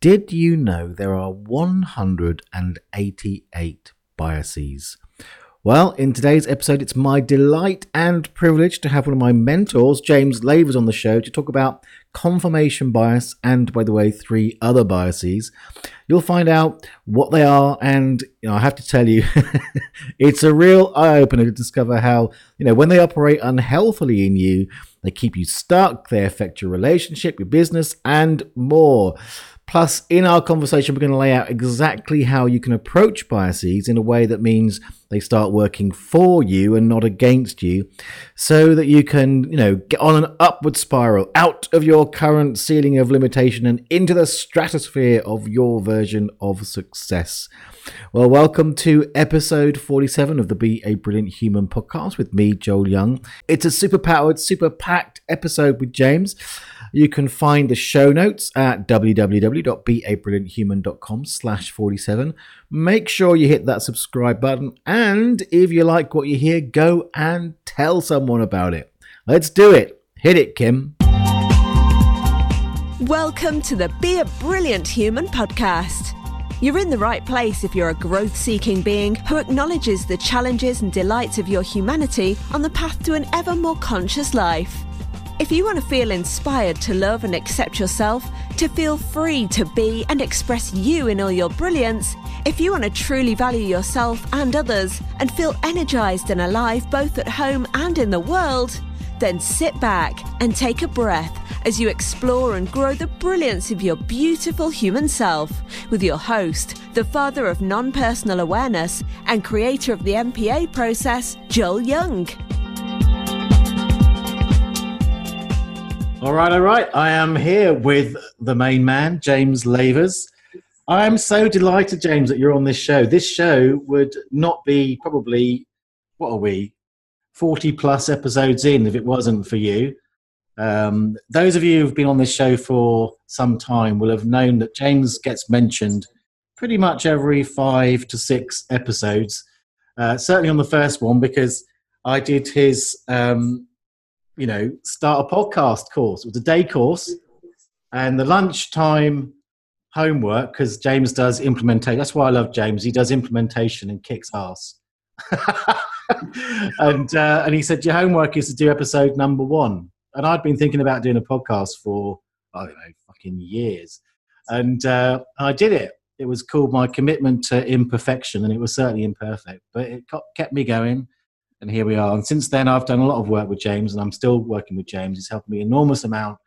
Did you know there are 188 biases? Well, in today's episode, it's my delight and privilege to have one of my mentors, James Lavers, on the show to talk about confirmation bias and, by the way, three other biases. You'll find out what they are, and you know, I have to tell you, it's a real eye opener to discover how, you know, when they operate unhealthily in you, they keep you stuck, they affect your relationship, your business, and more. Plus, in our conversation, we're going to lay out exactly how you can approach biases in a way that means they start working for you and not against you, so that you can, you know, get on an upward spiral out of your current ceiling of limitation and into the stratosphere of your version of success. Well, welcome to episode 47 of the Be a Brilliant Human podcast with me, Joel Young. It's a super powered, super packed episode with James. You can find the show notes at www.beabrillianthuman.com slash 47. Make sure you hit that subscribe button. And if you like what you hear, go and tell someone about it. Let's do it. Hit it, Kim. Welcome to the Be a Brilliant Human podcast. You're in the right place if you're a growth seeking being who acknowledges the challenges and delights of your humanity on the path to an ever more conscious life. If you want to feel inspired to love and accept yourself, to feel free to be and express you in all your brilliance, if you want to truly value yourself and others and feel energized and alive both at home and in the world, then sit back and take a breath as you explore and grow the brilliance of your beautiful human self with your host, the father of non personal awareness and creator of the NPA process, Joel Young. All right, all right. I am here with the main man, James Lavers. I'm so delighted, James, that you're on this show. This show would not be probably, what are we, 40 plus episodes in if it wasn't for you. Um, those of you who've been on this show for some time will have known that James gets mentioned pretty much every five to six episodes. Uh, certainly on the first one, because I did his um, you know, start a podcast course. It was a day course, and the lunchtime homework because James does implementation. That's why I love James. He does implementation and kicks ass. and uh, and he said your homework is to do episode number one. And I'd been thinking about doing a podcast for I don't know, fucking years, and uh, I did it. It was called my commitment to imperfection, and it was certainly imperfect, but it kept me going and here we are. And since then, I've done a lot of work with James, and I'm still working with James. He's helped me an enormous amount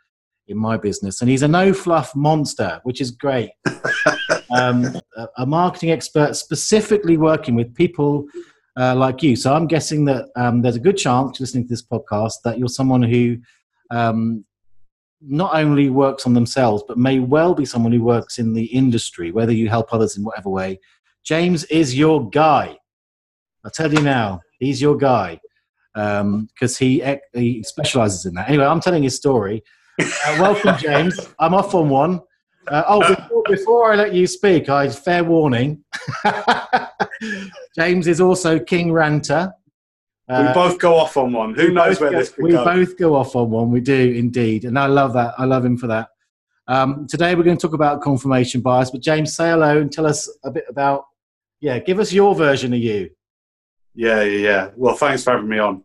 in my business, and he's a no fluff monster, which is great. um, a, marketing expert, specifically working with people uh, like you. So I'm guessing that um, there's a good chance, listening to this podcast, that you're someone who um, not only works on themselves, but may well be someone who works in the industry, whether you help others in whatever way. James is your guy. I'll tell you now he's your guy because um, he he specializes in that. Anyway, I'm telling his story. Uh, welcome, James. I'm off on one. Uh, oh, before, before, I let you speak, I fair warning. James is also King Ranter. Uh, we both go off on one. Who knows where go, this could we go? We both go off on one. We do indeed, and I love that. I love him for that. Um, today we're going to talk about confirmation bias. But James, say hello and tell us a bit about. Yeah, give us your version of you. Yeah, yeah, yeah. Well, thanks for having me on.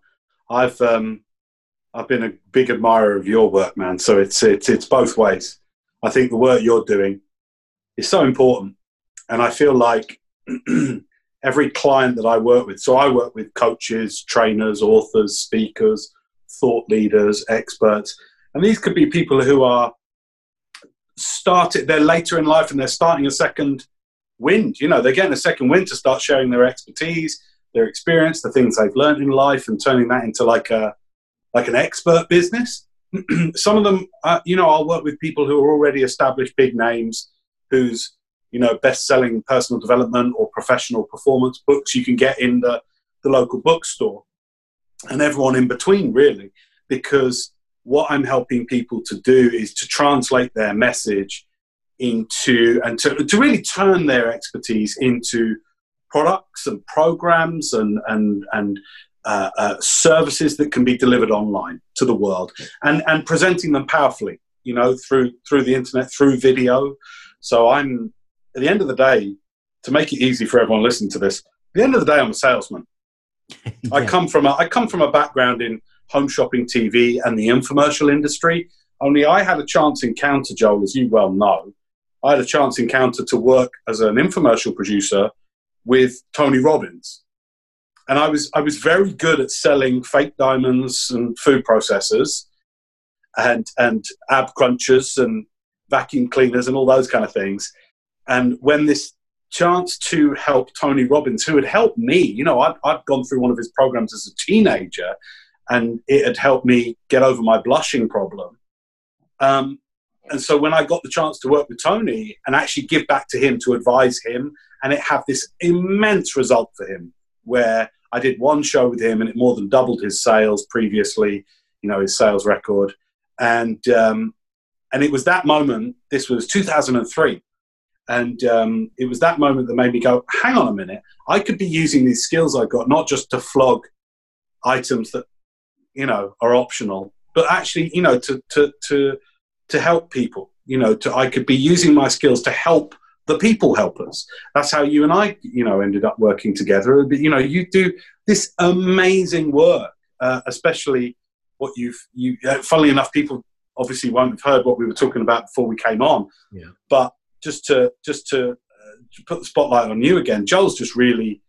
I've um, I've been a big admirer of your work, man. So it's it's it's both ways. I think the work you're doing is so important, and I feel like every client that I work with. So I work with coaches, trainers, authors, speakers, thought leaders, experts, and these could be people who are started. They're later in life and they're starting a second wind. You know, they're getting a second wind to start sharing their expertise their experience, the things they've learned in life, and turning that into like a like an expert business. Some of them, uh, you know, I'll work with people who are already established big names, whose you know best-selling personal development or professional performance books you can get in the the local bookstore, and everyone in between, really, because what I'm helping people to do is to translate their message into and to, to really turn their expertise into products and programs and and and uh, uh, services that can be delivered online to the world and and presenting them powerfully you know through through the internet through video So I'm at the end of the day, to make it easy for everyone listening to this, at the end of the day, I'm a salesman. yeah. I come from a I come from a background in home shopping TV and the infomercial industry. Only I had a chance encounter, Joel, as you well know. I had a chance encounter to work as an infomercial producer with Tony Robbins. And I was I was very good at selling fake diamonds and food processors and and ab crunchers and vacuum cleaners and all those kind of things. And when this chance to help Tony Robbins, who had helped me, you know, I'd, I'd gone through one of his programs as a teenager and it had helped me get over my blushing problem. Um, and so when I got the chance to work with Tony and actually give back to him to advise him, and it had this immense result for him, where I did one show with him and it more than doubled his sales previously, you know, his sales record. And um, and it was that moment. This was 2003, and um, it was that moment that made me go, "Hang on a minute! I could be using these skills I've got not just to flog items that you know are optional, but actually, you know, to to to to help people. You know, to I could be using my skills to help the people helpers. That's how you and I, you know, ended up working together. But you know, you do this amazing work, uh, especially what you've you. Uh, funnily enough, people obviously won't have heard what we were talking about before we came on. Yeah. But just to just to, uh, to put the spotlight on you again, Joel's just really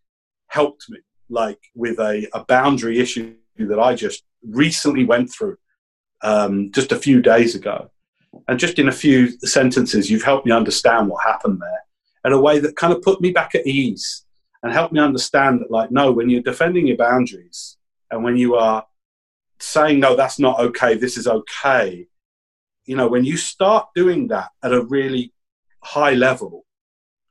helped me, like with a, a boundary issue that I just recently went through um, just a few days ago. And just in a few sentences, you've helped me understand what happened there in a way that kind of put me back at ease and helped me understand that, like, no, when you're defending your boundaries and when you are saying, no, that's not okay, this is okay, you know, when you start doing that at a really high level,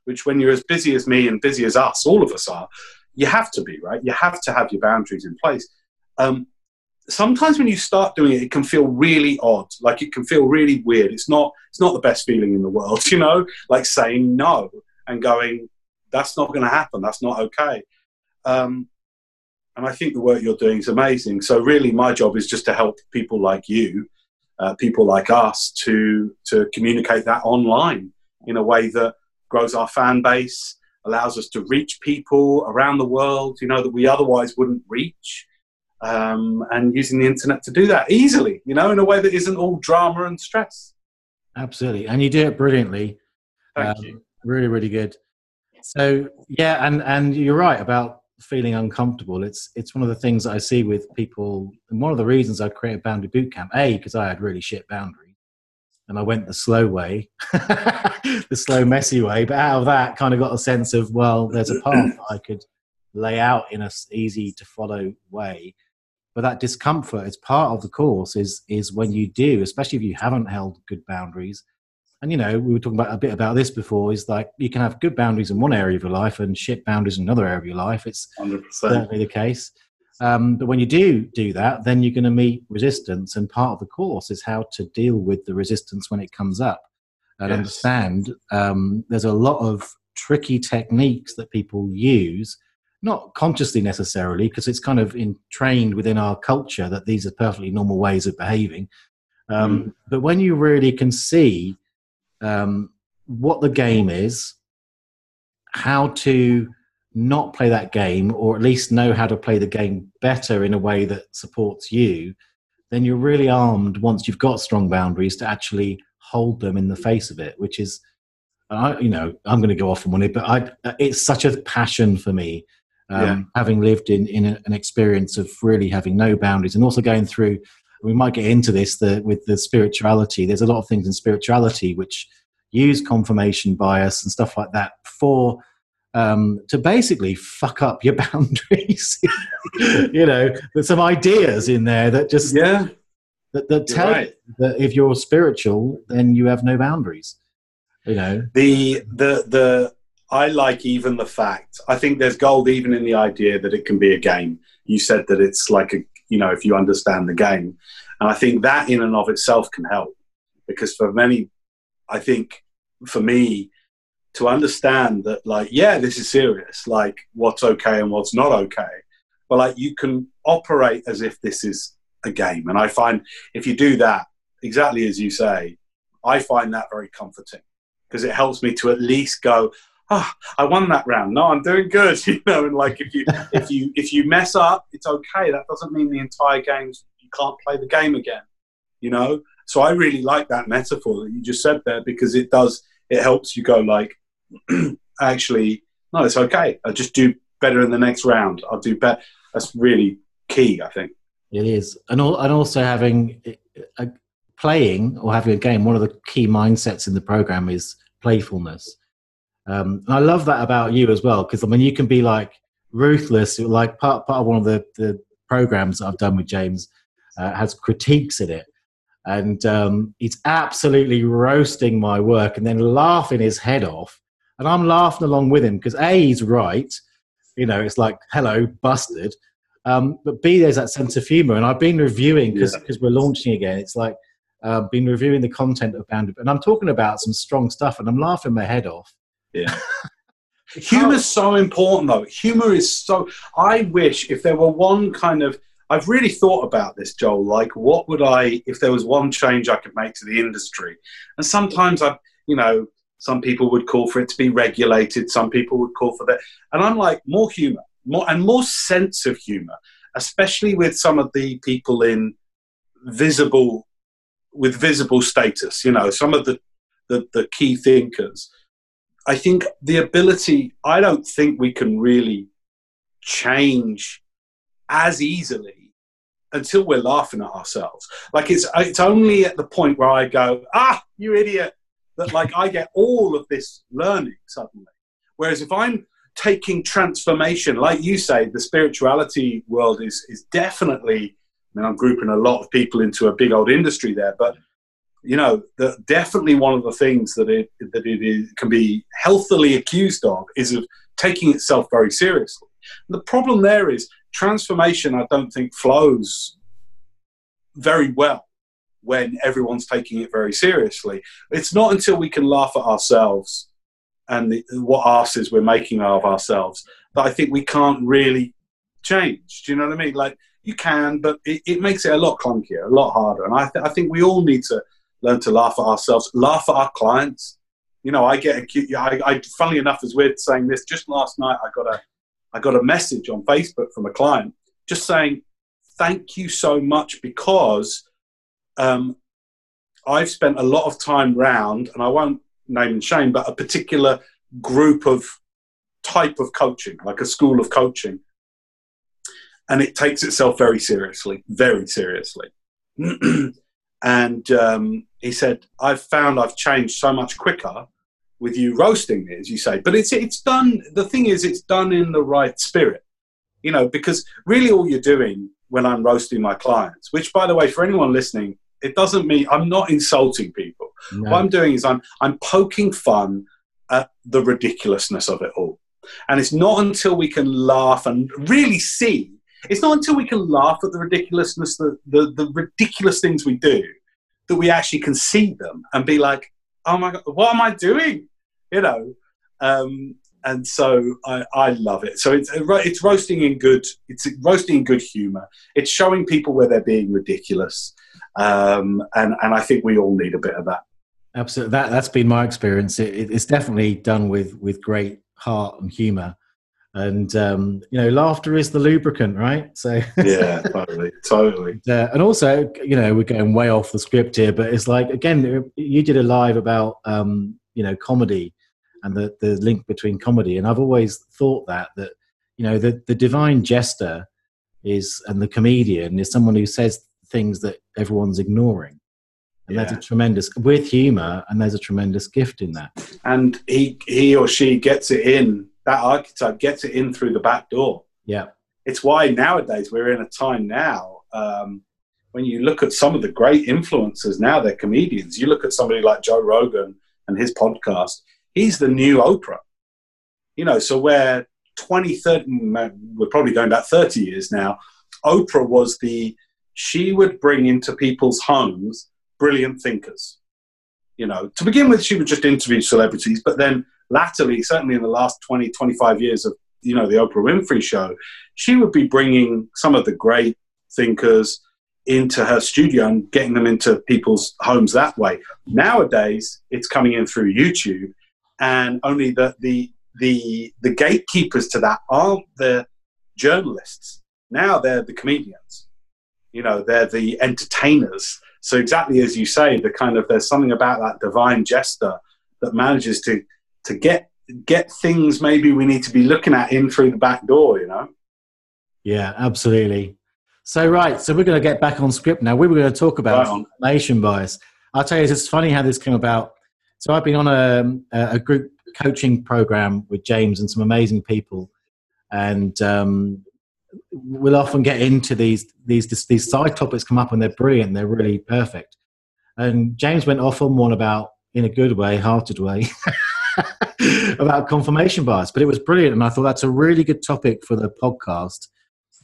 which when you're as busy as me and busy as us, all of us are, you have to be, right? You have to have your boundaries in place. Um, sometimes when you start doing it, it can feel really odd. Like it can feel really weird. It's not. It's not the best feeling in the world, you know. Like saying no and going, "That's not going to happen. That's not okay." Um, and I think the work you're doing is amazing. So really, my job is just to help people like you, uh, people like us, to to communicate that online in a way that grows our fan base, allows us to reach people around the world, you know, that we otherwise wouldn't reach um, and using the internet to do that easily, you know, in a way that isn't all drama and stress. Absolutely, and you do it brilliantly. Thank um, you. Really, really good. So yeah, and and you're right about feeling uncomfortable. It's it's one of the things that I see with people, and one of the reasons I created Boundary Bootcamp. A because I had really shit boundaries, and I went the slow way, the slow messy way. But out of that, kind of got a sense of well, there's a path I could lay out in a easy to follow way but that discomfort is part of the course is is when you do especially if you haven't held good boundaries and you know we were talking about a bit about this before is like you can have good boundaries in one area of your life and shit boundaries in another area of your life it's 100%. certainly the case um, but when you do do that then you're going to meet resistance and part of the course is how to deal with the resistance when it comes up and yes. understand um, there's a lot of tricky techniques that people use not consciously necessarily, because it's kind of entrained within our culture that these are perfectly normal ways of behaving. Um, mm. But when you really can see um, what the game is, how to not play that game, or at least know how to play the game better in a way that supports you, then you're really armed once you've got strong boundaries to actually hold them in the face of it, which is, I, you know, I'm going to go off on one, but I, it's such a passion for me um, yeah. having lived in, in an experience of really having no boundaries and also going through we might get into this the, with the spirituality there's a lot of things in spirituality which use confirmation bias and stuff like that for um, to basically fuck up your boundaries you know there's some ideas in there that just yeah that, that tell right. you that if you're spiritual then you have no boundaries you know the the the I like even the fact. I think there's gold even in the idea that it can be a game. You said that it's like a, you know, if you understand the game, and I think that in and of itself can help because for many, I think for me to understand that, like, yeah, this is serious. Like, what's okay and what's not okay. But like, you can operate as if this is a game, and I find if you do that exactly as you say, I find that very comforting because it helps me to at least go, oh, I won that round. No, I'm doing good. You know, and like if you if you if you mess up, it's okay. That doesn't mean the entire game you can't play the game again. You know. So I really like that metaphor that you just said there because it does it helps you go like, actually, no, it's okay. I'll just do better in the next round. I'll do better. That's really key, I think. It is, and all, and also having eh, eh, a, playing or having a game. One of the key mindsets in the program is playfulness. Um, and I love that about you as well, because I mean, you can be like ruthless. Like part part of one of the the programs I've done with James uh, has critiques in it, and um, he's absolutely roasting my work and then laughing his head off, and I'm laughing along with him because a he's right. You know, it's like hello, busted. Um, but B, there's that sense of humor, and I've been reviewing because because yeah. we're launching again. It's like uh, been reviewing the content of Bound, and I'm talking about some strong stuff, and I'm laughing my head off. Yeah. Humor is so important, though. Humor is so. I wish if there were one kind of. I've really thought about this, Joel. Like, what would I, if there was one change I could make to the industry? And sometimes I, you know, some people would call for it to be regulated. Some people would call for that. And I'm like, more humor, more and more sense of humor, especially with some of the people in visible, with visible status. You know, some of the the, the key thinkers I think the ability, I don't think we can really change as easily until we're laughing at ourselves. Like it's it's only at the point where I go, ah, you idiot, that like I get all of this learning suddenly. Whereas if I'm taking transformation, like you say, the spirituality world is is definitely. I mean, I'm grouping a lot of people into a big old industry there, but you know, the, definitely one of the things that it that it is, can be healthily accused of is of taking itself very seriously. And the problem there is transformation. I don't think flows very well when everyone's taking it very seriously. It's not until we can laugh at ourselves and the, what asses we're making of ourselves that I think we can't really change. Do you know what I mean? Like you can, but it, it makes it a lot clunkier, a lot harder. And I, th- I think we all need to learn to laugh at ourselves, laugh at our clients. You know, I get acute. I, I, funnily enough, as we're saying this, just last night I got a, I got a message on Facebook from a client just saying, "Thank you so much because um, I've spent a lot of time round, and I won't name and shame, but a particular group of type of coaching, like a school of coaching, and it takes itself very seriously, very seriously." And um, he said, I've found I've changed so much quicker with you roasting me, as you say. But it's, it's done, the thing is, it's done in the right spirit, you know, because really all you're doing when I'm roasting my clients, which, by the way, for anyone listening, it doesn't mean I'm not insulting people. No. What I'm doing is I'm, I'm poking fun at the ridiculousness of it all. And it's not until we can laugh and really see it's not until we can laugh at the ridiculousness, the, the, the ridiculous things we do, that we actually can see them and be like, oh my God, what am I doing? You know? Um, and so I, I, love it. So it's it's roasting in good it's roasting in good humor. It's showing people where they're being ridiculous, um, and and I think we all need a bit of that. Absolutely, that that's been my experience. It, it's definitely done with with great heart and humor and um, you know laughter is the lubricant right? So yeah totally totally. And, uh, and, also you know we're going way off the script here but it's like again you did a live about um, you know comedy and the, the link between comedy. And i've always thought that that you know the, the divine jester is and the comedian is someone who says things that everyone's ignoring. And yeah. there's a tremendous with humor and there's a tremendous gift in that. And he he or she gets it in that archetype gets it in through the back door. Yeah. It's why nowadays we're in a time now um, when you look at some of the great influencers now, they're comedians. You look at somebody like Joe Rogan and his podcast, he's the new Oprah. You know, so where 20, 30, we're probably going back 30 years now, Oprah was the, she would bring into people's homes brilliant thinkers. You know, to begin with, she would just interview celebrities, but then latterly, certainly in the last 20, 25 years of, you know, the Oprah Winfrey show, she would be bringing some of the great thinkers into her studio and getting them into people's homes that way. Nowadays, it's coming in through YouTube, and only the the the the gatekeepers to that aren't the journalists. Now they're the comedians. You know, they're the entertainers. So exactly as you say, the kind of there's something about that divine jester that manages to to get get things maybe we need to be looking at in through the back door. You know. Yeah, absolutely. So right, so we're going to get back on script now. We were going to talk about right confirmation bias. I'll tell you, it's funny how this came about. So I've been on a, a group coaching program with James and some amazing people, and um, we'll often get into these these these side topics come up and they're brilliant, they're really perfect. And James went off on one about, in a good way, hearted way, about confirmation bias, but it was brilliant, and I thought that's a really good topic for the podcast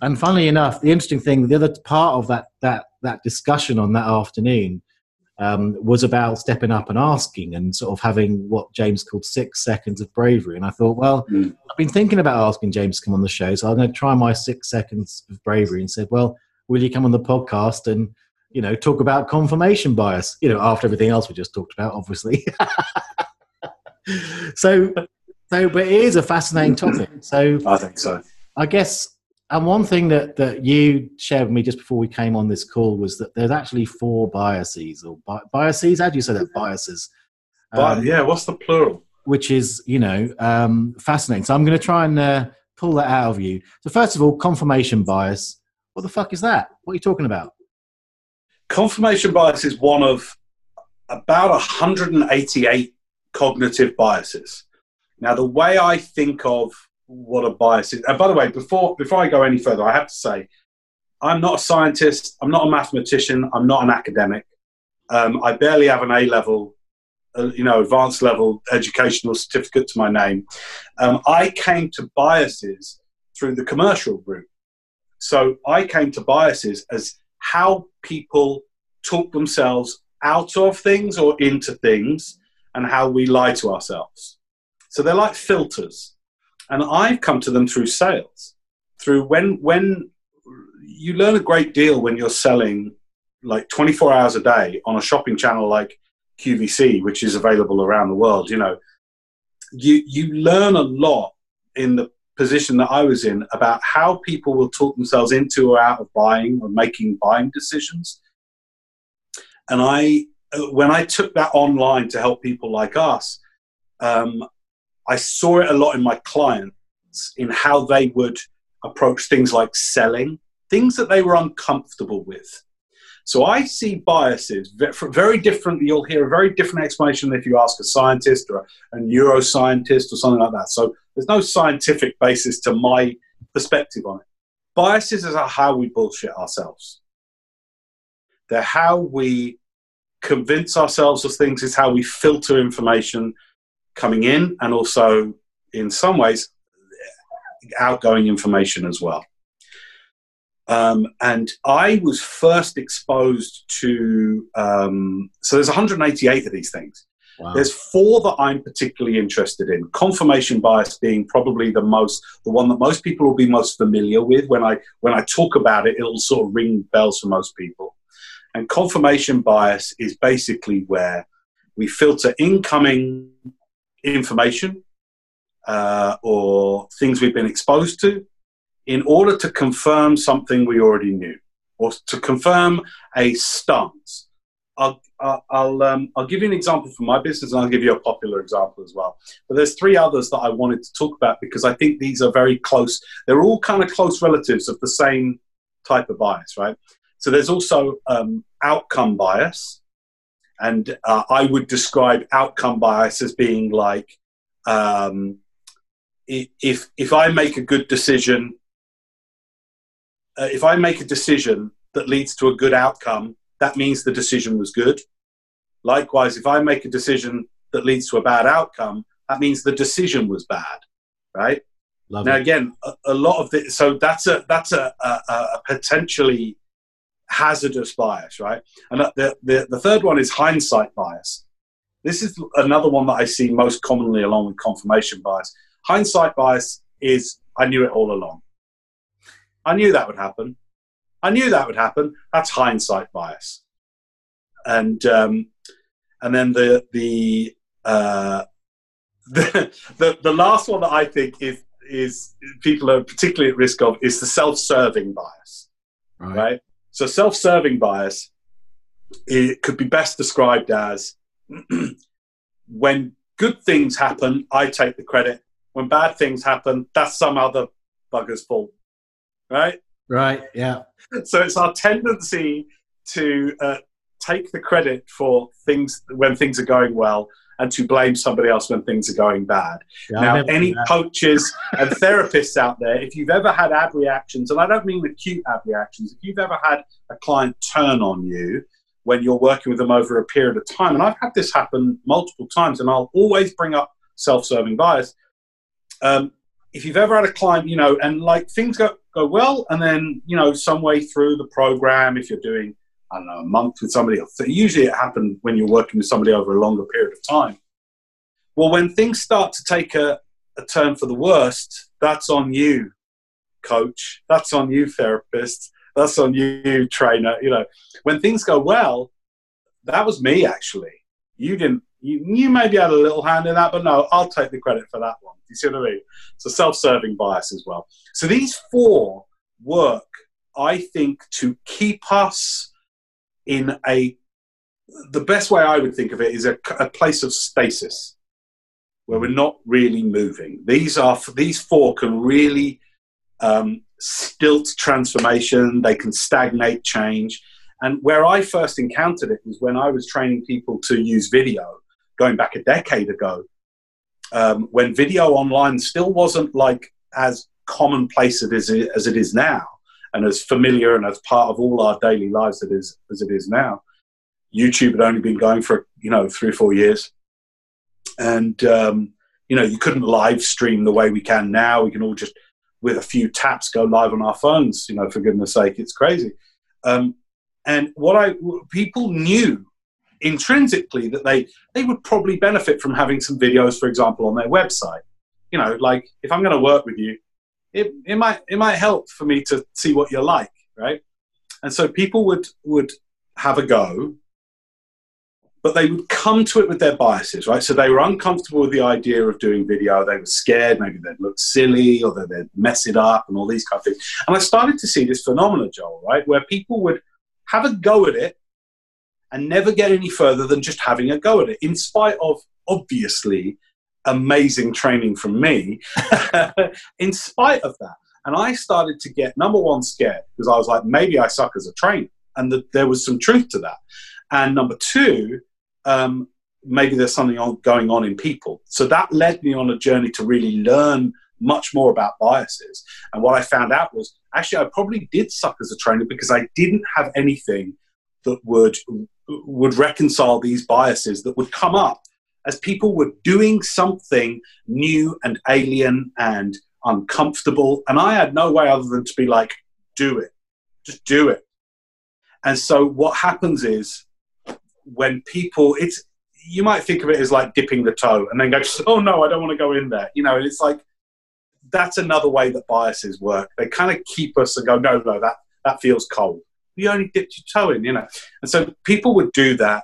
and funnily enough, the interesting thing, the other part of that that that discussion on that afternoon um, was about stepping up and asking and sort of having what James called six seconds of bravery. And I thought, well, mm. I've been thinking about asking James to come on the show, so I'm going to try my six seconds of bravery and said, well, will you come on the podcast and you know talk about confirmation bias? You know, after everything else we just talked about, obviously. so, so, but it is a fascinating topic. So I think so. I guess and one thing that, that you shared with me just before we came on this call was that there's actually four biases or bi- biases. How do you say that? Biases. Um, yeah, what's the plural? Which is, you know, um, fascinating. So I'm going to try and uh, pull that out of you. So first of all, confirmation bias. What the fuck is that? What are you talking about? Confirmation bias is one of about 188 cognitive biases. Now, the way I think of what a bias is. And by the way, before before I go any further, I have to say, I'm not a scientist. I'm not a mathematician. I'm not an academic. Um, I barely have an A level, uh, you know, advanced level educational certificate to my name. Um, I came to biases through the commercial route. So I came to biases as how people talk themselves out of things or into things and how we lie to ourselves. So they're like filters and I've come to them through sales. Through when when you learn a great deal when you're selling like 24 hours a day on a shopping channel like QVC, which is available around the world. You know, you you learn a lot in the position that I was in about how people will talk themselves into or out of buying or making buying decisions. And I, when I took that online to help people like us, um, I saw it a lot in my clients in how they would approach things like selling, things that they were uncomfortable with. So I see biases very differently. You'll hear a very different explanation if you ask a scientist or a neuroscientist or something like that. So there's no scientific basis to my perspective on it. Biases are how we bullshit ourselves. They're how we convince ourselves of things. is how we filter information coming in and also, in some ways, outgoing information as well. Um, and I was first exposed to, um, so there's 188 of these things. Wow. There's four that I'm particularly interested in. Confirmation bias being probably the most, the one that most people will be most familiar with. When I when I talk about it, it'll sort of ring bells for most people. And confirmation bias is basically where we filter incoming information uh, or things we've been exposed to in order to confirm something we already knew or to confirm a stance. I'll, I'll, um, I'll give you an example from my business and I'll give you a popular example as well. But there's three others that I wanted to talk about because I think these are very close. They're all kind of close relatives of the same type of bias, right? So there's also um, outcome bias, and uh, I would describe outcome bias as being like um, if if I make a good decision, uh, if I make a decision that leads to a good outcome, that means the decision was good. Likewise, if I make a decision that leads to a bad outcome, that means the decision was bad, right? Love now, it. again, a, a, lot of the so that's a that's a, a, a potentially hazardous bias, right? And the, the, the third one is hindsight bias. This is another one that I see most commonly along with confirmation bias. Hindsight bias is I knew it all along. I knew that would happen. I knew that would happen. That's hindsight bias. And um, and then the the, uh, the the the last one that I think is is people are particularly at risk of is the self-serving bias. Right. right? So self-serving bias it could be best described as when good things happen, I take the credit. When bad things happen, that's some other bugger's fault. Right? Right, yeah. So it's our tendency to uh, take the credit for things when things are going well and to blame somebody else when things are going bad. Yeah, now, any coaches and therapists out there, if you've ever had ad reactions, and I don't mean acute ad reactions, if you've ever had a client turn on you when you're working with them over a period of time, and I've had this happen multiple times, and I'll always bring up self serving bias. Um, if you've ever had a client, you know, and like things go, go well, and then, you know, some way through the program, if you're doing, Don't know, a month with somebody, else. usually it happens when you're working with somebody over a longer period of time. Well, when things start to take a, a turn for the worst, that's on you, coach. That's on you, therapist. That's on you, trainer. You know, when things go well, that was me actually. You didn't you, you maybe had a little hand in that, but no, I'll take the credit for that one. You see what I mean? So self-serving bias as well. So these four work, I think, to keep us in a the best way I would think of it is a, a place of stasis where we're not really moving. These are these four can really um, stilt transformation. They can stagnate change. And where I first encountered it was when I was training people to use video going back a decade ago, um, when video online still wasn't like as commonplace as as it is now, and as familiar and as part of all our daily lives as it is, as it is now. YouTube had only been going for you know three or four years, and um, you know you couldn't live stream the way we can now. We can all just with a few taps go live on our phones. You know, for goodness sake, it's crazy. Um, and what I people knew intrinsically that they they would probably benefit from having some videos, for example, on their website. You know, like if I'm going to work with you, it, it might it might help for me to see what you're like, right? And so people would would have a go, but they would come to it with their biases, right? So they were uncomfortable with the idea of doing video. They were scared, maybe they'd look silly or that they'd mess it up and all these kind of things. And I started to see this phenomenon, Joel, right, where people would have a go at it and never get any further than just having a go at it, in spite of obviously amazing training from me, in spite of that. And I started to get number one scared because I was like, maybe I suck as a trainer, and that there was some truth to that. And number two, um, maybe there's something on, going on in people. So that led me on a journey to really learn much more about biases. And what I found out was actually I probably did suck as a trainer because I didn't have anything that would would reconcile these biases that would come up as people were doing something new and alien and uncomfortable. And I had no way other than to be like, do it, just do it. And so what happens is when people, it's, you might think of it as like dipping the toe and then go, oh no, I don't want to go in there. You know, and it's like, that's another way that biases work. They kind of keep us and go, no, no, that, that feels cold you only dipped your toe in, you know. And so people would do that.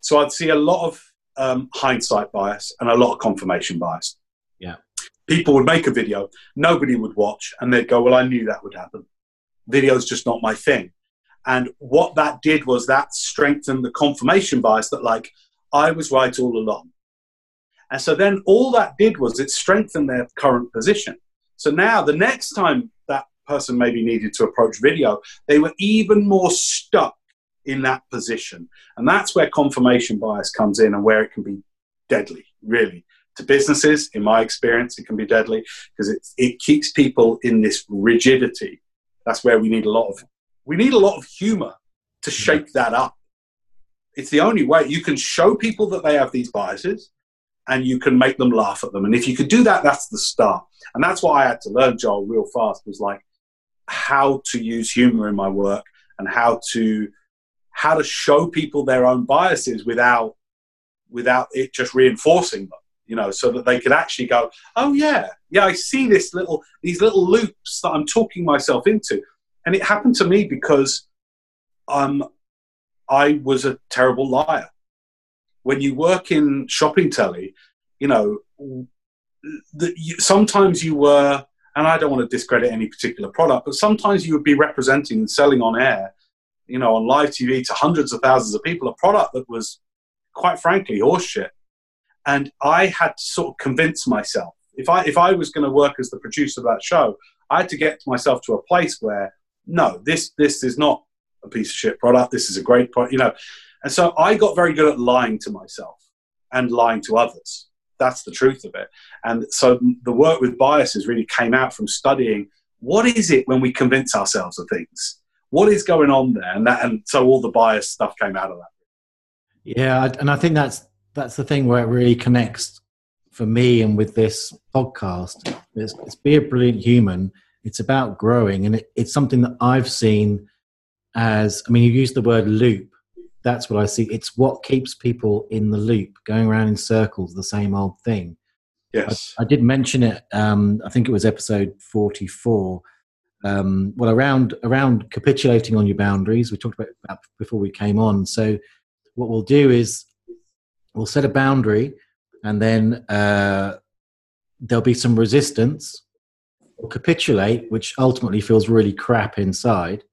So I'd see a lot of um, hindsight bias and a lot of confirmation bias. Yeah. People would make a video, nobody would watch, and they'd go, Well, I knew that would happen. Video's just not my thing. And what that did was that strengthened the confirmation bias that, like, I was right all along. And so then all that did was it strengthened their current position. So now the next time that person maybe needed to approach video, they were even more stuck in that position. And that's where confirmation bias comes in and where it can be deadly, really. To businesses, in my experience, it can be deadly because it, it keeps people in this rigidity. That's where we need a lot of we need a lot of humor to mm-hmm. shake that up. It's the only way you can show people that they have these biases and you can make them laugh at them. And if you could do that, that's the start. And that's what I had to learn, Joel, real fast was like, how to use humor in my work and how to how to show people their own biases without without it just reinforcing them you know so that they could actually go oh yeah yeah i see this little these little loops that i'm talking myself into And it happened to me because um, I was a terrible liar. When you work in shopping telly, you know, the, you, sometimes you were, and I don't want to discredit any particular product, but sometimes you would be representing and selling on air, you know, on live TV to hundreds of thousands of people, a product that was, quite frankly, horseshit. And I had to sort of convince myself if I if I was going to work as the producer of that show, I had to get myself to a place where no, this this is not a piece of shit product. This is a great product, you know. And so I got very good at lying to myself and lying to others. That's the truth of it. And so the work with biases really came out from studying what is it when we convince ourselves of things. What is going on there? And that, and so all the bias stuff came out of that. Yeah, and I think that's that's the thing where it really connects for me and with this podcast. It's, it's be a brilliant human. It's about growing, and it, it's something that I've seen as. I mean, you use the word loop. That's what I see. It's what keeps people in the loop, going around in circles, the same old thing. Yes, I, I did mention it. Um, I think it was episode forty-four. Um, well, around around capitulating on your boundaries, we talked about, about before we came on. So, what we'll do is we'll set a boundary and then uh, there'll be some resistance or capitulate which ultimately feels really crap inside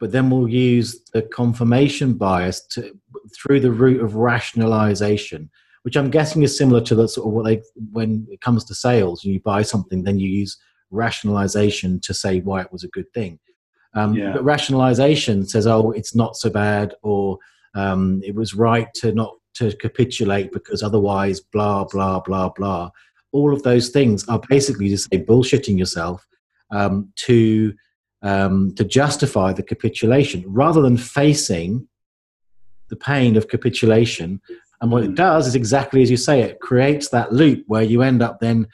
but then we'll use the confirmation bias to through the route of rationalization which i'm guessing is similar to the sort of what they when it comes to sales you buy something then you use rationalization to say why it was a good thing um, yeah. but rationalization says oh it's not so bad or um, it was right to not to capitulate because otherwise blah blah blah blah all of those things are basically just say bullshitting yourself um, to um, to justify the capitulation rather than facing the pain of capitulation and what it hmm. does is exactly as you say it creates that loop where you end up then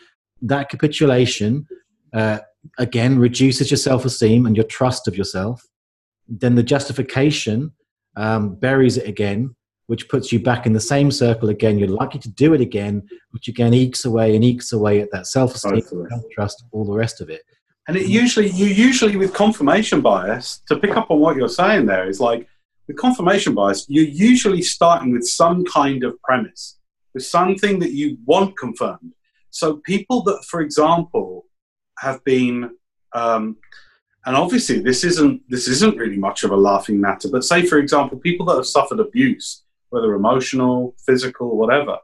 that capitulation uh, again reduces your self-esteem and your trust of yourself then the justification um, buries it again which puts you back in the same circle again. You're likely to do it again, which again ekes away and ekes away at that self-esteem, self-trust, all the rest of it. And it usually, you usually with confirmation bias, to pick up on what you're saying there, is like with confirmation bias, you're usually starting with some kind of premise, with something that you want confirmed. So people that, for example, have been um, and obviously this isn't this isn't really much of a laughing matter but say for example people that have suffered abuse whether emotional, physical, whatever,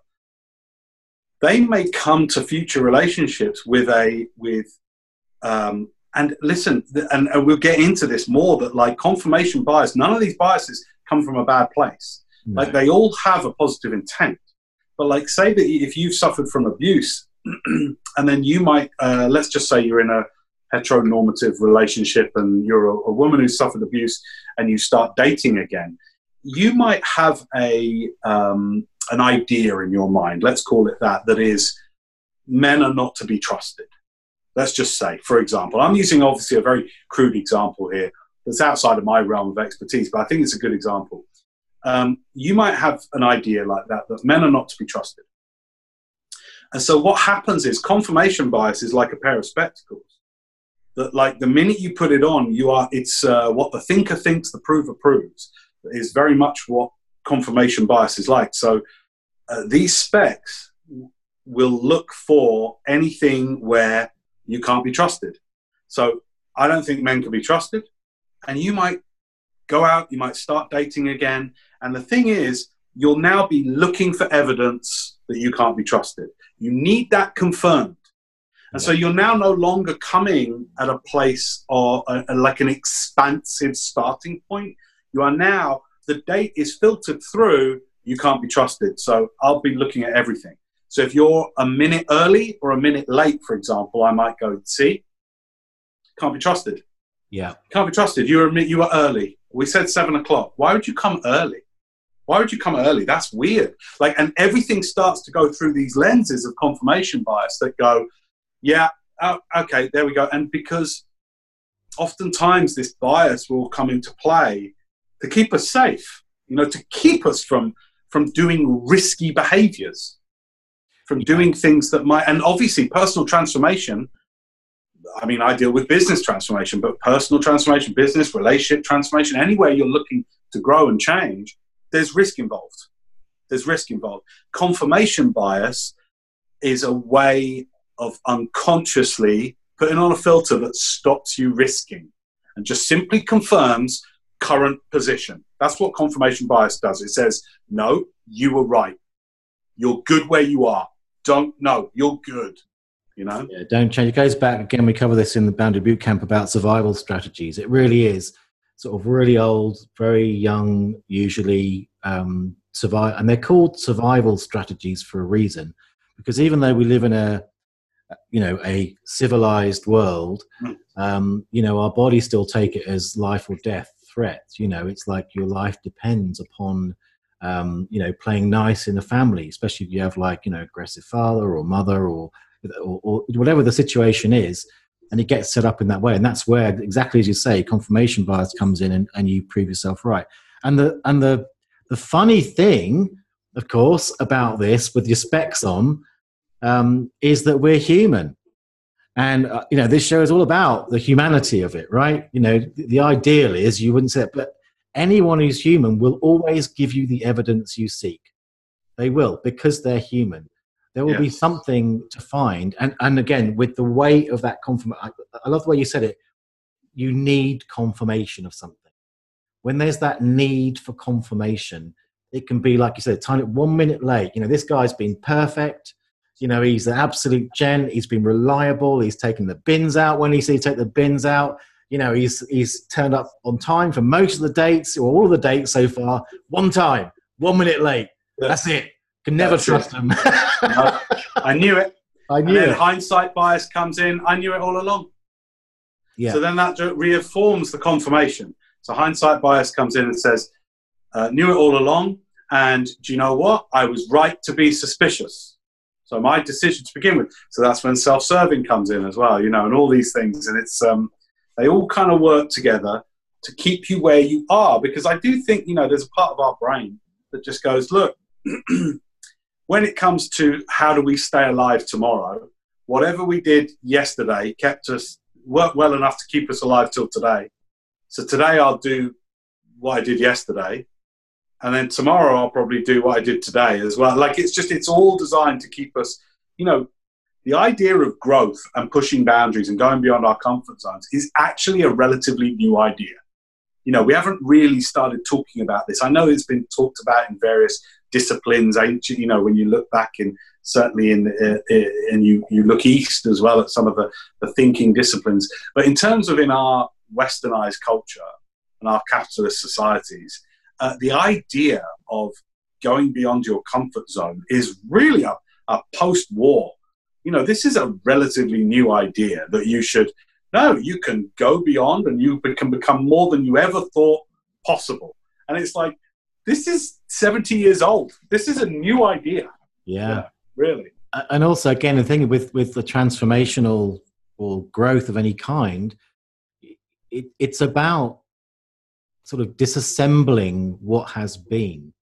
they may come to future relationships with a with um, and listen, and, and, we'll get into this more. That like confirmation bias, none of these biases come from a bad place. No. Like they all have a positive intent. But like, say that if you've suffered from abuse, and then you might, uh, let's just say you're in a heteronormative relationship and you're a, a woman who suffered abuse, and you start dating again you might have a um, an idea in your mind, let's call it that, that is men are not to be trusted. Let's just say, for example, I'm using obviously a very crude example here that's outside of my realm of expertise, but I think it's a good example. Um, you might have an idea like that, that men are not to be trusted. And so what happens is confirmation bias is like a pair of spectacles. That like the minute you put it on, you are it's uh, what the thinker thinks, the prover proves is very much what confirmation bias is like. So uh, these specs will look for anything where you can't be trusted. So I don't think men can be trusted. And you might go out, you might start dating again. And the thing is, you'll now be looking for evidence that you can't be trusted. You need that confirmed. And so you're now no longer coming at a place or a, a, like an expansive starting point. You are now, the date is filtered through, you can't be trusted. So I'll be looking at everything. So if you're a minute early or a minute late, for example, I might go, see, can't be trusted. Yeah. Can't be trusted. You were, you were early. We said seven o'clock. Why would you come early? Why would you come early? That's weird. Like, and everything starts to go through these lenses of confirmation bias that go, yeah, oh, okay, there we go. And because oftentimes this bias will come into play to keep us safe, you know, to keep us from from doing risky behaviors, from doing things that might. And obviously, personal transformation. I mean, I deal with business transformation, but personal transformation, business, relationship transformation, anywhere you're looking to grow and change, there's risk involved. There's risk involved. Confirmation bias is a way of unconsciously putting on a filter that stops you risking and just simply confirms current position. That's what confirmation bias does. It says, no, you were right. You're good where you are. Don't, no, you're good. You know? Yeah, don't change. It goes back again. We cover this in the Boundary Boot Camp about survival strategies. It really is sort of really old, very young, usually um, survive, and they're called survival strategies for a reason, because even though we live in a you know a civilized world hmm. um, you know our bodies still take it as life or death threat you know it's like your life depends upon um, you know playing nice in a family especially if you have like you know aggressive father or mother or, or, or whatever the situation is and it gets set up in that way and that's where exactly as you say confirmation bias comes in and, and you prove yourself right and the and the the funny thing of course about this with your specs on um, is that we're human. And, uh, you know, this show is all about the humanity of it, right? You know, the, the ideal is you wouldn't say it, but anyone who's human will always give you the evidence you seek. They will, because they're human. There will be something to find. And, and again, with the weight of that confirmation, I, love the way you said it. You need confirmation of something. When there's that need for confirmation, it can be, like you said, tiny one minute late. You know, this guy's been perfect you know, he's an absolute gent. He's been reliable. He's taken the bins out when he sees take the bins out. You know, he's he's turned up on time for most of the dates or all of the dates so far. One time, one minute late. That's it. Can never trust it. him. no, I knew it. I knew and it. hindsight bias comes in. I knew it all along. Yeah. So then that reaffirms the confirmation. So hindsight bias comes in and says, uh, knew it all along. And do you know what? I was right to be suspicious. So my decision to begin with. So that's when self-serving comes in as well, you know, and all these things. And it's um, they all kind of work together to keep you where you are. Because I do think, you know, there's a part of our brain that just goes, look, when it comes to how do we stay alive tomorrow, whatever we did yesterday kept us worked well enough to keep us alive till today. So today I'll do what I did yesterday and then tomorrow I'll probably do what I did today as well. Like it's just it's all designed to keep us, you know, the idea of growth and pushing boundaries and going beyond our comfort zones is actually a relatively new idea. You know, we haven't really started talking about this. I know it's been talked about in various disciplines. Ancient, you know, when you look back in certainly in uh, and you you look east as well at some of the, the thinking disciplines. But in terms of in our westernized culture and our capitalist societies, uh, the idea of going beyond your comfort zone is really a, a post war. You know, this is a relatively new idea that you should, no, you can go beyond and you can become more than you ever thought possible. And it's like, this is 70 years old. This is a new idea. Yeah. yeah really. And also, again, the thing with, with the transformational or growth of any kind, it, it's about sort of disassembling what has been,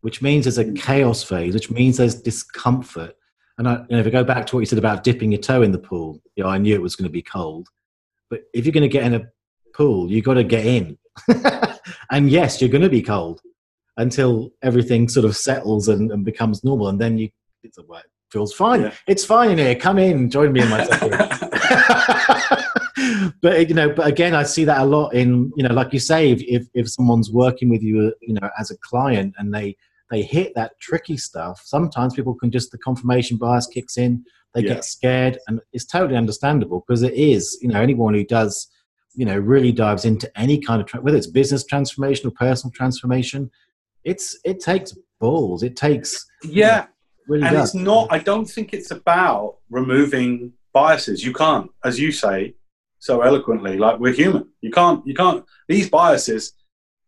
which means there's a mm. chaos phase, which means there's discomfort. And I, you know, if I go back to what you said about dipping your toe in the pool, you know, I knew it was going to be cold. But if you're going to get in a pool, you've got to get in. and yes, you're going to be cold until everything sort of settles and, and becomes normal. And then you, it's, well, it feels fine. Yeah. It's fine in here. Come in, join me in my but you know, but again, I see that a lot in you know, like you say, if, if if someone's working with you, uh, you know, as a client, and they they hit that tricky stuff, sometimes people can just the confirmation bias kicks in. They yeah. get scared, and it's totally understandable because it is. You know, anyone who does, you know, really dives into any kind of tra- whether it's business transformation or personal transformation, it's it takes balls. It takes yeah. Really and does. it's not. I don't think it's about removing biases. You can't, as you say, so eloquently. Like we're human. You can't. You can't. These biases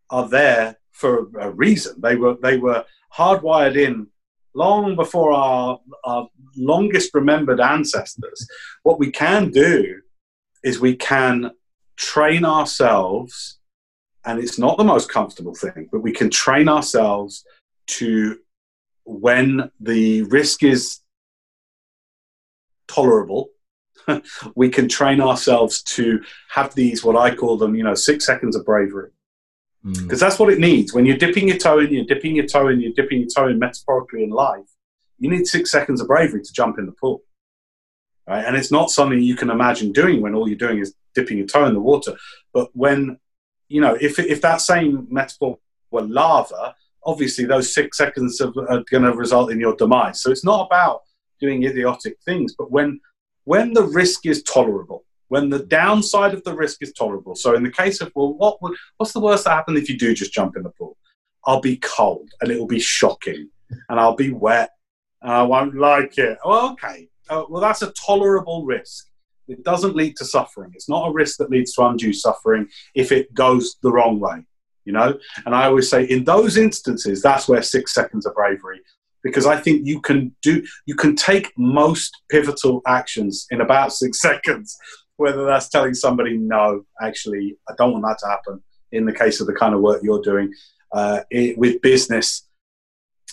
are there for a reason. They were. They were hardwired in long before our, our longest remembered ancestors. What we can do is we can train ourselves, and it's not the most comfortable thing, but we can train ourselves to when the risk is tolerable we can train ourselves to have these, what I call them, you know, six seconds of bravery. Because mm. that's what it needs. When you're dipping your toe in, you're dipping your toe in, you're dipping your toe in metaphorically in life, you need six seconds of bravery to jump in the pool. Right? And it's not something you can imagine doing when all you're doing is dipping your toe in the water. But when, you know, if, if that same metaphor were lava, obviously those six seconds are, are going to result in your demise. So it's not about doing idiotic things, but when when the risk is tolerable, when the downside of the risk is tolerable. So in the case of well, what would, what's the worst that happens if you do just jump in the pool? I'll be cold and it will be shocking, and I'll be wet and I won't like it. Well, okay, uh, well that's a tolerable risk. It doesn't lead to suffering. It's not a risk that leads to undue suffering if it goes the wrong way you know and i always say in those instances that's where six seconds of bravery because i think you can do you can take most pivotal actions in about six seconds whether that's telling somebody no actually i don't want that to happen in the case of the kind of work you're doing uh, it, with business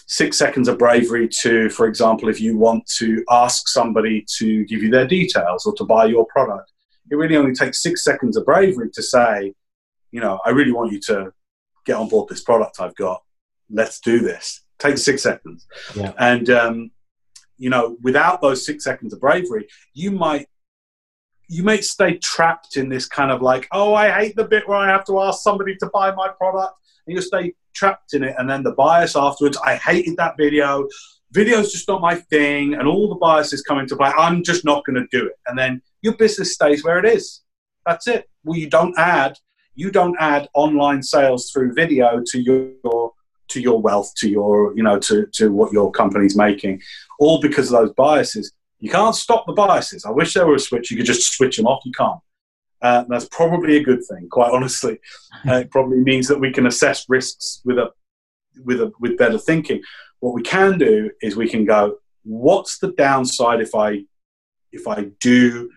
six seconds of bravery to for example if you want to ask somebody to give you their details or to buy your product it really only takes six seconds of bravery to say you know i really want you to get on board this product I've got. Let's do this. Take six seconds. Yeah. And, um, you know, without those six seconds of bravery, you might you may stay trapped in this kind of like, oh, I hate the bit where I have to ask somebody to buy my product, and you stay trapped in it. And then the bias afterwards, I hated that video. Video's just not my thing, and all the biases come into play. I'm just not going to do it. And then your business stays where it is. That's it. Well, you don't add you don't add online sales through video to your to your wealth, to your you know to to what your company's making, all because of those biases. You can't stop the biases. I wish there were a switch you could just switch them off. You can't. Uh, that's probably a good thing, quite honestly. Uh, it probably means that we can assess risks with a with a with better thinking. What we can do is we can go, what's the downside if I if I do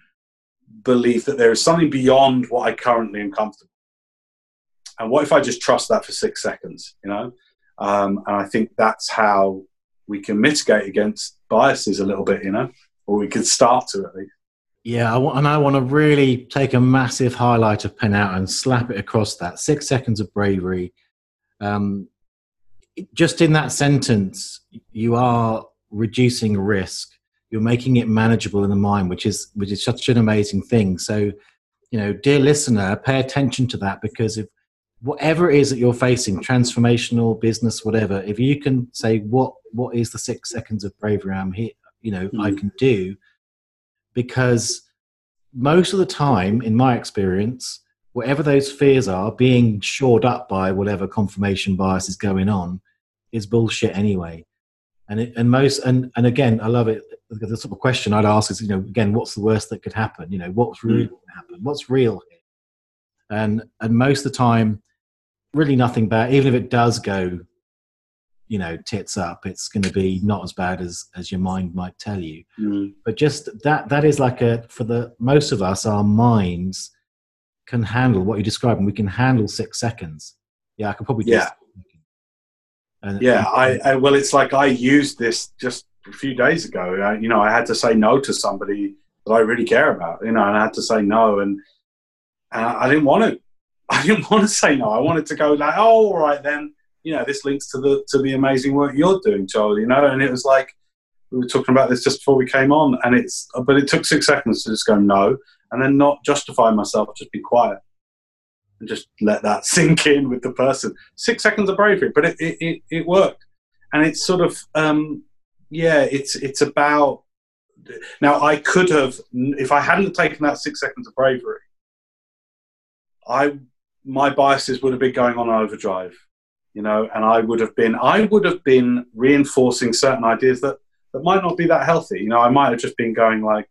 believe that there is something beyond what I currently am comfortable and what if I just trust that for six seconds, you know? Um, and I think that's how we can mitigate against biases a little bit, you know, or we could start to at least. Yeah, I want, and I want to really take a massive highlight of pen out and slap it across that six seconds of bravery. Um, just in that sentence, you are reducing risk. You're making it manageable in the mind, which is which is such an amazing thing. So, you know, dear listener, pay attention to that because if whatever it is that you're facing transformational business whatever if you can say what what is the six seconds of bravery i'm here you know mm. i can do because most of the time in my experience whatever those fears are being shored up by whatever confirmation bias is going on is bullshit anyway and it, and most and and again i love it the sort of question i'd ask is you know again what's the worst that could happen you know what's really mm. going to happen what's real here and and most of the time really nothing bad. Even if it does go, you know, tits up, it's going to be not as bad as as your mind might tell you. Mm. But just that that is like a for the most of us, our minds can handle what you're describing. We can handle six seconds. Yeah, I could probably. Yeah. And, yeah, and, I, I, well, it's like I used this just a few days ago. I, you know, I had to say no to somebody that I really care about. You know, and I had to say no, and, and I didn't want to. I didn't want to say no. I wanted to go like, oh, all right then. You know, this links to the to the amazing work you're doing, Joel. You know, and it was like we were talking about this just before we came on, and it's but it took six seconds to just go no, and then not justify myself, just be quiet and just let that sink in with the person. Six seconds of bravery, but it it, it, it worked, and it's sort of um, yeah, it's it's about now. I could have if I hadn't taken that six seconds of bravery. I my biases would have been going on overdrive, you know, and I would have been I would have been reinforcing certain ideas that that might not be that healthy. You know, I might have just been going like,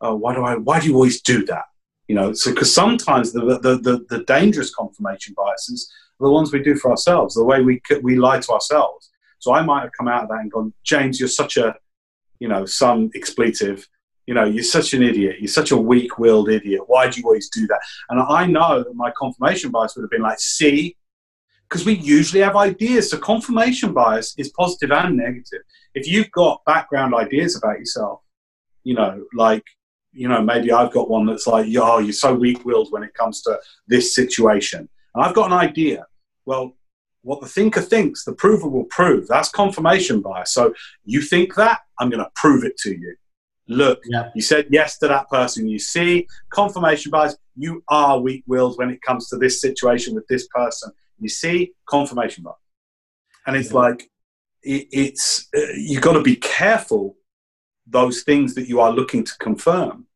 oh, why do I why do you always do that? You know, so because sometimes the, the the, the dangerous confirmation biases are the ones we do for ourselves, the way we we lie to ourselves. So I might have come out of that and gone, James, you're such a, you know, some expletive you know, you're such an idiot. You're such a weak willed idiot. Why do you always do that? And I know that my confirmation bias would have been like, see, because we usually have ideas. So confirmation bias is positive and negative. If you've got background ideas about yourself, you know, like you know, maybe I've got one that's like, oh, you're so weak willed when it comes to this situation. And I've got an idea. Well, what the thinker thinks, the prover will prove. That's confirmation bias. So you think that, I'm going to prove it to you. Look, yeah. you said yes to that person. You see, confirmation bias, you are weak willed when it comes to this situation with this person. You see, confirmation bias. And it's like, it, it's, uh, you've got to be careful those things that you are looking to confirm.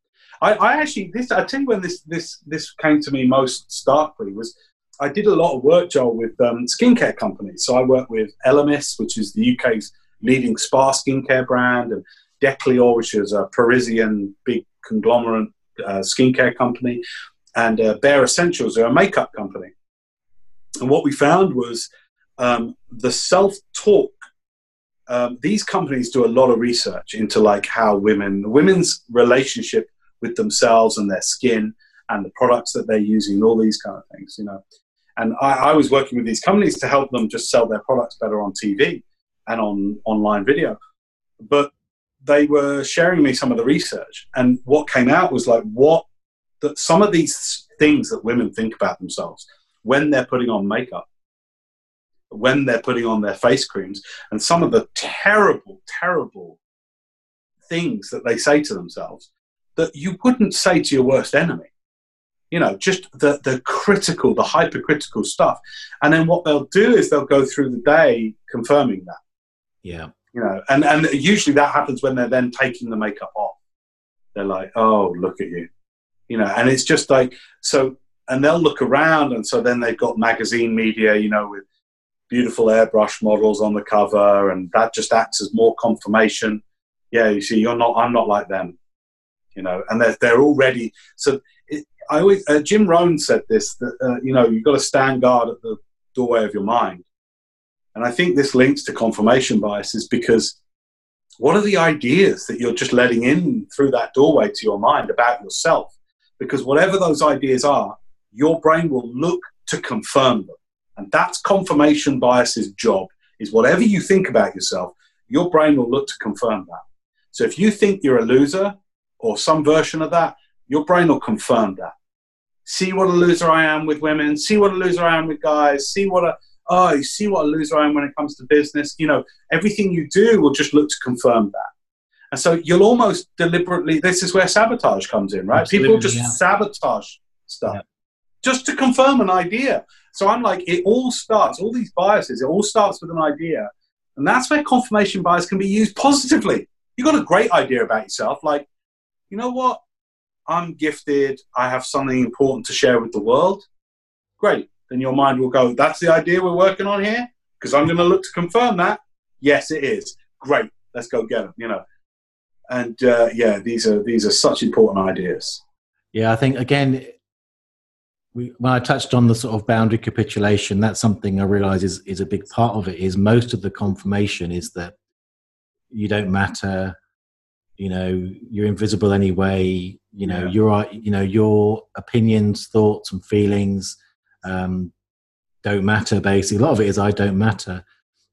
I, I actually, this, I tell you when this, this, this came to me most starkly was I did a lot of work, Joel, with um, skincare companies. So I work with Elemis, which is the UK's leading spa skincare brand, and Decleor, which is a Parisian big conglomerate uh, skincare company, and uh, Bare Escentuals, are a makeup company. And what we found was um, the self-talk. Um, these companies do a lot of research into like how women, women's relationship with themselves and their skin, and the products that they're using, all these kind of things, you know. And I, I, was working with these companies to help them just sell their products better on TV and on online video. But they were sharing me some of the research, and what came out was like what that some of these things that women think about themselves when they're putting on makeup, when they're putting on their face creams, and some of the terrible, terrible things that they say to themselves that you wouldn't say to your worst enemy you know, just the, the critical, the hypercritical stuff. And then what they'll do is they'll go through the day confirming that. Yeah. You know, and, and usually that happens when they're then taking the makeup off. They're like, oh, look at you. You know, and it's just like, so, and they'll look around. And so then they've got magazine media, you know, with beautiful airbrush models on the cover. And that just acts as more confirmation. Yeah, you see, you're not, I'm not like them. You know, and they're, they're already, so I always uh, Jim Rohn said this that uh, you know you've got to stand guard at the doorway of your mind, and I think this links to confirmation biases because what are the ideas that you're just letting in through that doorway to your mind about yourself? Because whatever those ideas are, your brain will look to confirm them, and that's confirmation bias's job. Is whatever you think about yourself, your brain will look to confirm that. So if you think you're a loser or some version of that, your brain will confirm that see what a loser I am with women, see what a loser I am with guys, see what a oh, you see what a loser I am when it comes to business. You know, everything you do will just look to confirm that. And so you'll almost deliberately, this is where sabotage comes in, right? Absolutely, People just yeah. sabotage stuff yeah. Just to confirm an idea. So I'm like, it all starts, all these biases, it all starts with an idea. And that's where confirmation bias can be used positively. You've got a great idea about yourself, like, you know what? I'm gifted, I have something important to share with the world, great. Then your mind will go, that's the idea we're working on here? Because I'm going to look to confirm that. Yes, it is. Great. Let's go get them, you know. And uh, yeah, these are, these are such important ideas. Yeah, I think, again, we, when I touched on the sort of boundary capitulation, that's something I realize is, is a big part of it. Is most of the confirmation is that you don't matter, you know you're invisible anyway you know yeah. your you know your opinions thoughts and feelings um, don't matter basically a lot of it is i don't matter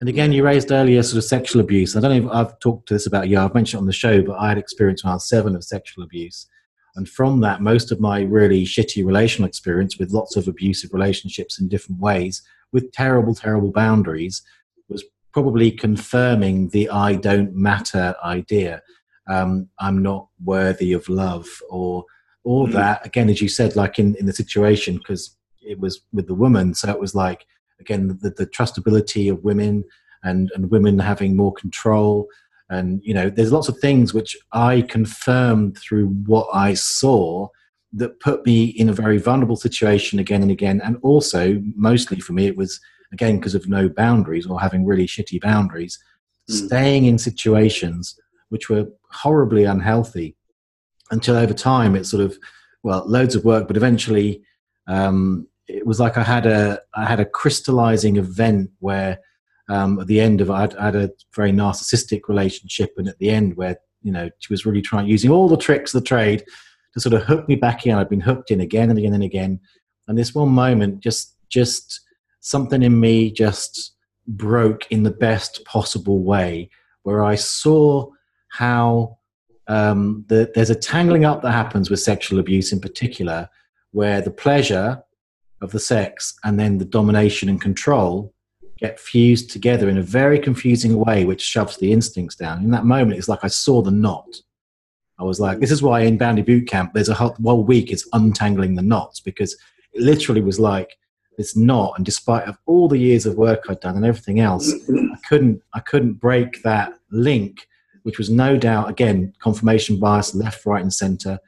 and again you raised earlier sort of sexual abuse i don't know if i've talked to this about you i've mentioned on the show but i had experience when i was seven of sexual abuse and from that most of my really shitty relational experience with lots of abusive relationships in different ways with terrible terrible boundaries was probably confirming the i don't matter idea um, I'm not worthy of love or all mm. that. Again, as you said, like in, in the situation, because it was with the woman. So it was like, again, the, the trustability of women and, and women having more control. And, you know, there's lots of things which I confirmed through what I saw that put me in a very vulnerable situation again and again. And also, mostly for me, it was, again, because of no boundaries or having really shitty boundaries, mm. staying in situations which were horribly unhealthy until over time it sort of well loads of work but eventually um, it was like i had a i had a crystallizing event where um, at the end of I'd, I had a very narcissistic relationship and at the end where you know she was really trying using all the tricks of the trade to sort of hook me back in. I'd been hooked in again and again and again. And this one moment just just something in me just broke in the best possible way where i saw how um, the, there's a tangling up that happens with sexual abuse in particular, where the pleasure of the sex and then the domination and control get fused together in a very confusing way, which shoves the instincts down. In that moment, it's like I saw the knot. I was like, this is why in Boundary Boot Camp, there's a whole, whole week it's untangling the knots because it literally was like this knot. And despite of all the years of work I'd done and everything else, I couldn't, I couldn't break that link, which was no doubt, again, confirmation bias, left, right, and center.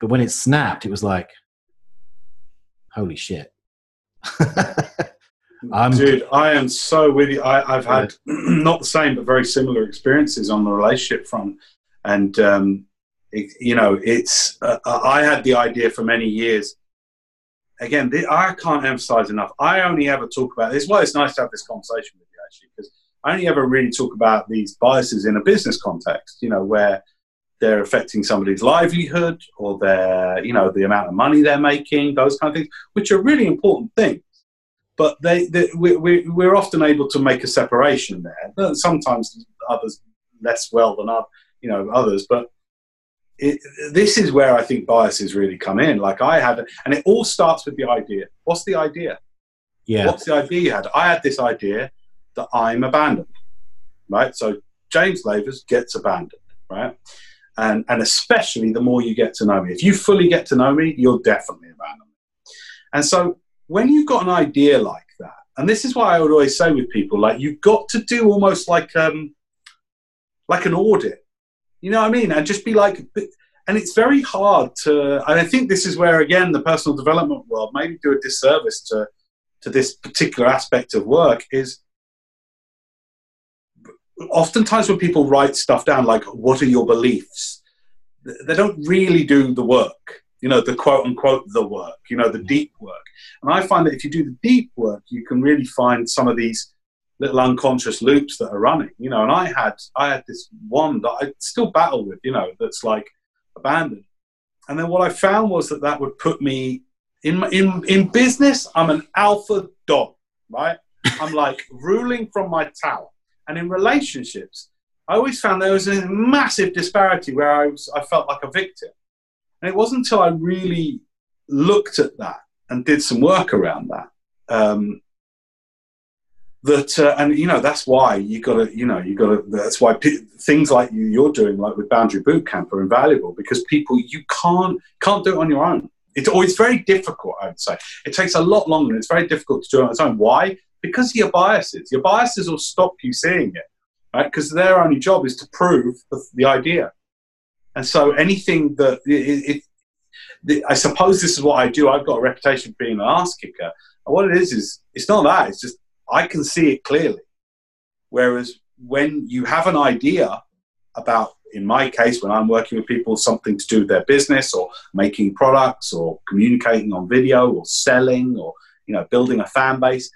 But when it snapped, it was like, holy shit. I'm, Dude, I am so with you. I, have had not the same, but very similar experiences on the relationship front. And, um, it, you know, it's, uh, I had the idea for many years. Again, the, I can't emphasize enough. I only ever talk about this. Well, it's nice to have this conversation with you, actually, because I only ever really talk about these biases in a business context, you know, where they're affecting somebody's livelihood or their, you know, the amount of money they're making, those kind of things, which are really important things but they, they we, we, we're often able to make a separation there. Sometimes others less well than other, you know others, but it, this is where I think biases really come in. Like I had, and it all starts with the idea. What's the idea? Yeah. What's the idea you had? I had this idea that I'm abandoned, right? So James Lavers gets abandoned, right? And and especially the more you get to know me. If you fully get to know me, you'll definitely abandon me. And so when you've got an idea like that, and this is why I would always say with people, like you've got to do almost like um, like an audit. You know what I mean? And just be like, and it's very hard to. And I think this is where again the personal development world maybe do a disservice to to this particular aspect of work is oftentimes when people write stuff down like what are your beliefs they don't really do the work you know the quote unquote the work you know the mm. deep work and I find that if you do the deep work, you can really find some of these little unconscious loops that are running. You know, and I had I had this one that I still battle with. You know, that's like abandoned. And then what I found was that that would put me in in in business. I'm an alpha dog, right? I'm like ruling from my tower. And in relationships, I always found there was a massive disparity where I was I felt like a victim. And it wasn't until I really looked at that and did some work around that. Um, that uh, and you know that's why you got to you know you got to that's why p- things like you, you're doing like with boundary boot camp are invaluable because people you can't can't do it on your own. It's always very difficult i would say. It takes a lot longer and it's very difficult to do it on its own. Why? Because of your biases. Your biases will stop you seeing it right? Because their only job is to prove the, the idea and so anything that it, it, I suppose this is what I do. I've got a reputation for being an ass kicker. And what it is is it's not that. It's just I can see it clearly. Whereas when you have an idea about, in my case, when I'm working with people, something to do with their business or making products or communicating on video or selling or you know building a fan base.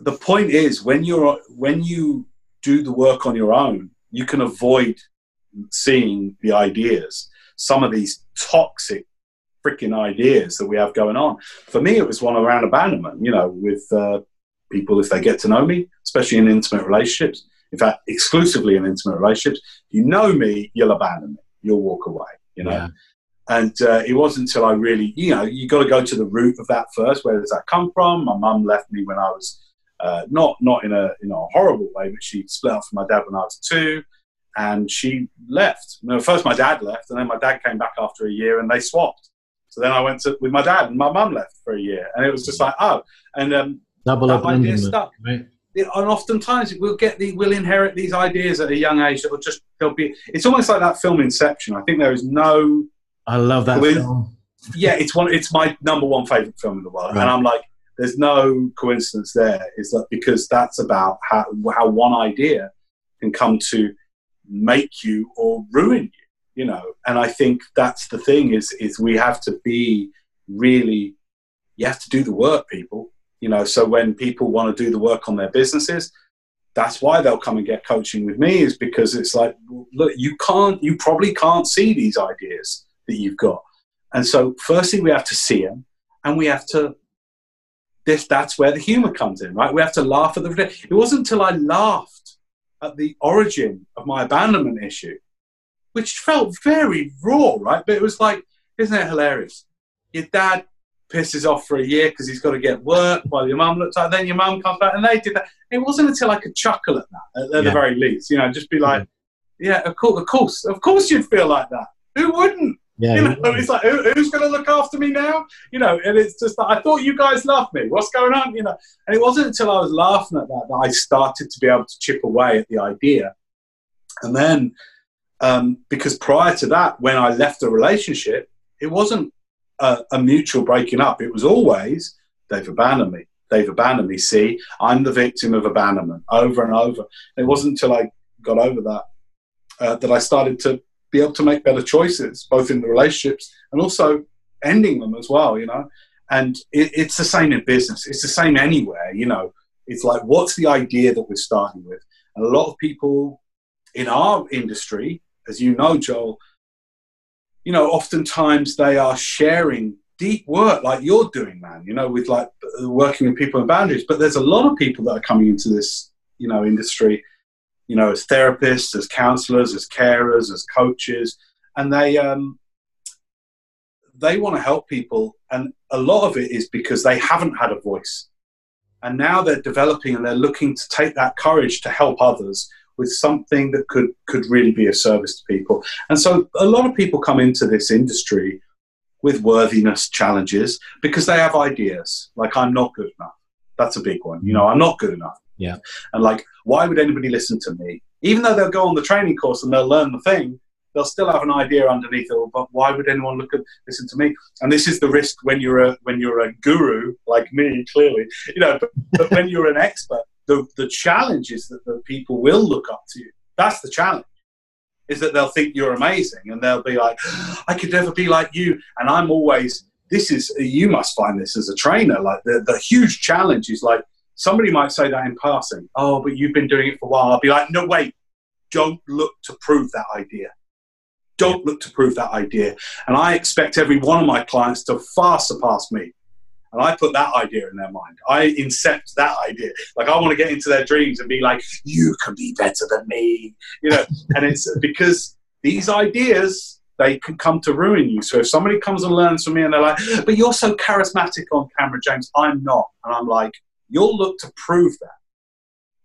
The point is when you're when you do the work on your own, you can avoid seeing the ideas. Some of these toxic freaking ideas that we have going on. For me, it was one around abandonment, you know, with uh, people if they get to know me, especially in intimate relationships. In fact, exclusively in intimate relationships, you know me, you'll abandon me, you'll walk away, you know. Yeah. And uh, it wasn't until I really, you know, you got to go to the root of that first. Where does that come from? My mum left me when I was uh, not not in a in a horrible way, but she split up from my dad when I was two, and she left. You know, first my dad left, and then my dad came back after a year, and they swapped. So then I went to, with my dad, and my mum left for a year, and it was just like, oh, and um, double that idea stuck. Right? and oftentimes we'll get the we'll inherit these ideas at a young age that will just they'll be. It's almost like that film Inception. I think there is no. I love that film. Yeah, it's one. It's my number one favorite film in the world, right. and I'm like, there's no coincidence there. Is that because that's about how how one idea can come to make you or ruin you you know? And i think that's the thing is is we have to be really you have to do the work people you know? So when people want to do the work on their businesses that's why they'll come and get coaching with me is because it's like look you can't you probably can't see these ideas that you've got. And so firstly we have to see them and we have to this that's where the humor comes in right? We have to laugh at the it wasn't until i laughed at the origin of my abandonment issue which felt very raw, right? But it was like, isn't it hilarious? Your dad pisses off for a year because he's got to get work while your mum looks like then your mum comes back and they did that. It wasn't until I could chuckle at that, at, at yeah. the very least, you know, just be like, mm-hmm. yeah, of course, of course, of course you'd feel like that. Who wouldn't? Yeah, you know, it's like who, who's going to look after me now? You know, and it's just like, I thought you guys loved me. What's going on? You know, and it wasn't until I was laughing at that that I started to be able to chip away at the idea. And then, um, because prior to that, when I left the relationship, it wasn't a, a mutual breaking up. It was always they've abandoned me. They've abandoned me. See, I'm the victim of abandonment over and over. It wasn't until I got over that uh, that I started to be able to make better choices, both in the relationships and also ending them as well. You know, and it, it's the same in business. It's the same anywhere. You know, it's like what's the idea that we're starting with? And a lot of people in our industry, as you know, Joel, you know, oftentimes they are sharing deep work like you're doing, man, you know, with like working with people in boundaries. But there's a lot of people that are coming into this, you know, industry, you know, as therapists, as counselors, as carers, as coaches, and they, um, they want to help people. And a lot of it is because they haven't had a voice. And now they're developing and they're looking to take that courage to help others with something that could could really be a service to people. And so a lot of people come into this industry with worthiness challenges because they have ideas like I'm not good enough. That's a big one. You know, I'm not good enough. Yeah. And like, why would anybody listen to me? Even though they'll go on the training course and they'll learn the thing, they'll still have an idea underneath it. But why would anyone look at listen to me? And this is the risk when you're a when you're a guru like me, clearly. You know, but, but when you're an expert, the, the challenge is that the people will look up to you. That's the challenge. Is that they'll think you're amazing and they'll be like, ah, I could never be like you. And I'm always, this is, you must find this as a trainer. Like the, the huge challenge is like, somebody might say that in passing. Oh, but you've been doing it for a while. I'll be like, no, wait, don't look to prove that idea. Don't look to prove that idea. And I expect every one of my clients to far surpass me. And I put that idea in their mind. I incept that idea. Like I want to get into their dreams and be like, you can be better than me. You know, and it's because these ideas they can come to ruin you. So if somebody comes and learns from me and they're like, but you're so charismatic on camera, James, I'm not. And I'm like, you'll look to prove that.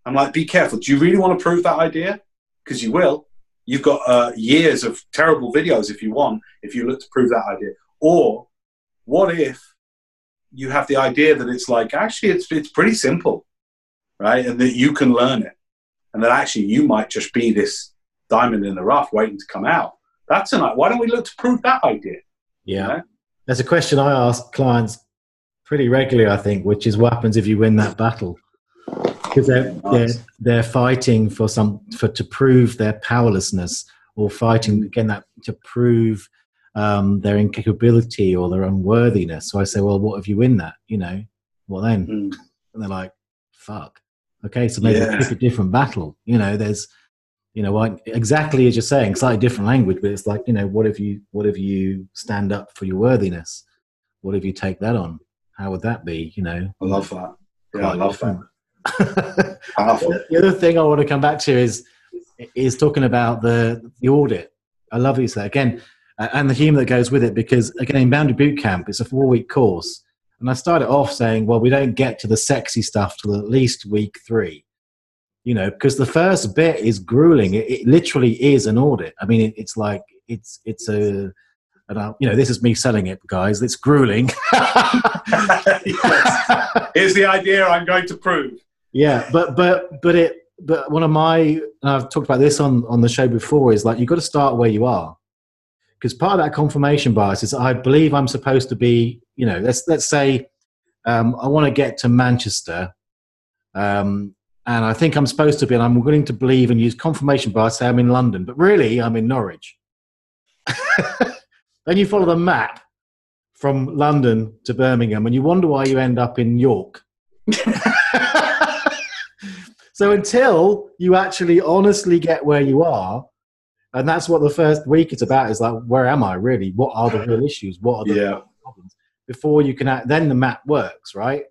I'm like, be careful. Do you really want to prove that idea? Because you will. You've got uh, years of terrible videos if you want, if you look to prove that idea. Or what if you have the idea that it's like actually it's it's pretty simple, right? And that you can learn it, and that actually you might just be this diamond in the rough waiting to come out. That's a Why don't we look to prove that idea? Yeah, you know? there's a question I ask clients pretty regularly, I think, which is what happens if you win that battle because they're, they're they're fighting for some for to prove their powerlessness or fighting again that to prove um, their incapability or their unworthiness. So I say, well, what if you win that? You know, what then? Mm. And they're like, fuck. Okay, so maybe yeah. pick a different battle. You know, there's, you know, exactly as you're saying, slightly different language, but it's like, you know, what if you, what if you stand up for your worthiness? What if you take that on? How would that be? You know, I love that. Yeah, I love that. the other thing I want to come back to is is talking about the the audit. I love you say again and the humour that goes with it. Because again, in Boundary Boot Camp, it's a four week course, and I started off saying, well, we don't get to the sexy stuff till at least week three. You know, because the first bit is grueling. It, it literally is an audit. I mean, it, it's like it's it's a you know, this is me selling it, guys. It's grueling. Here's the idea I'm going to prove. Yeah, but but but it but one of my and I've talked about this on on the show before is like you've got to start where you are because part of that confirmation bias is I believe I'm supposed to be, you know, let's let's say um, I want to get to Manchester, um, and I think I'm supposed to be, and I'm willing to believe and use confirmation bias. Say I'm in London, but really I'm in Norwich. then you follow the map from London to Birmingham, and you wonder why you end up in York. so until you actually honestly get where you are, and that's what the first week is about is like where am i really? What are the real issues? What are the yeah. problems? Before you can act, then the map works right?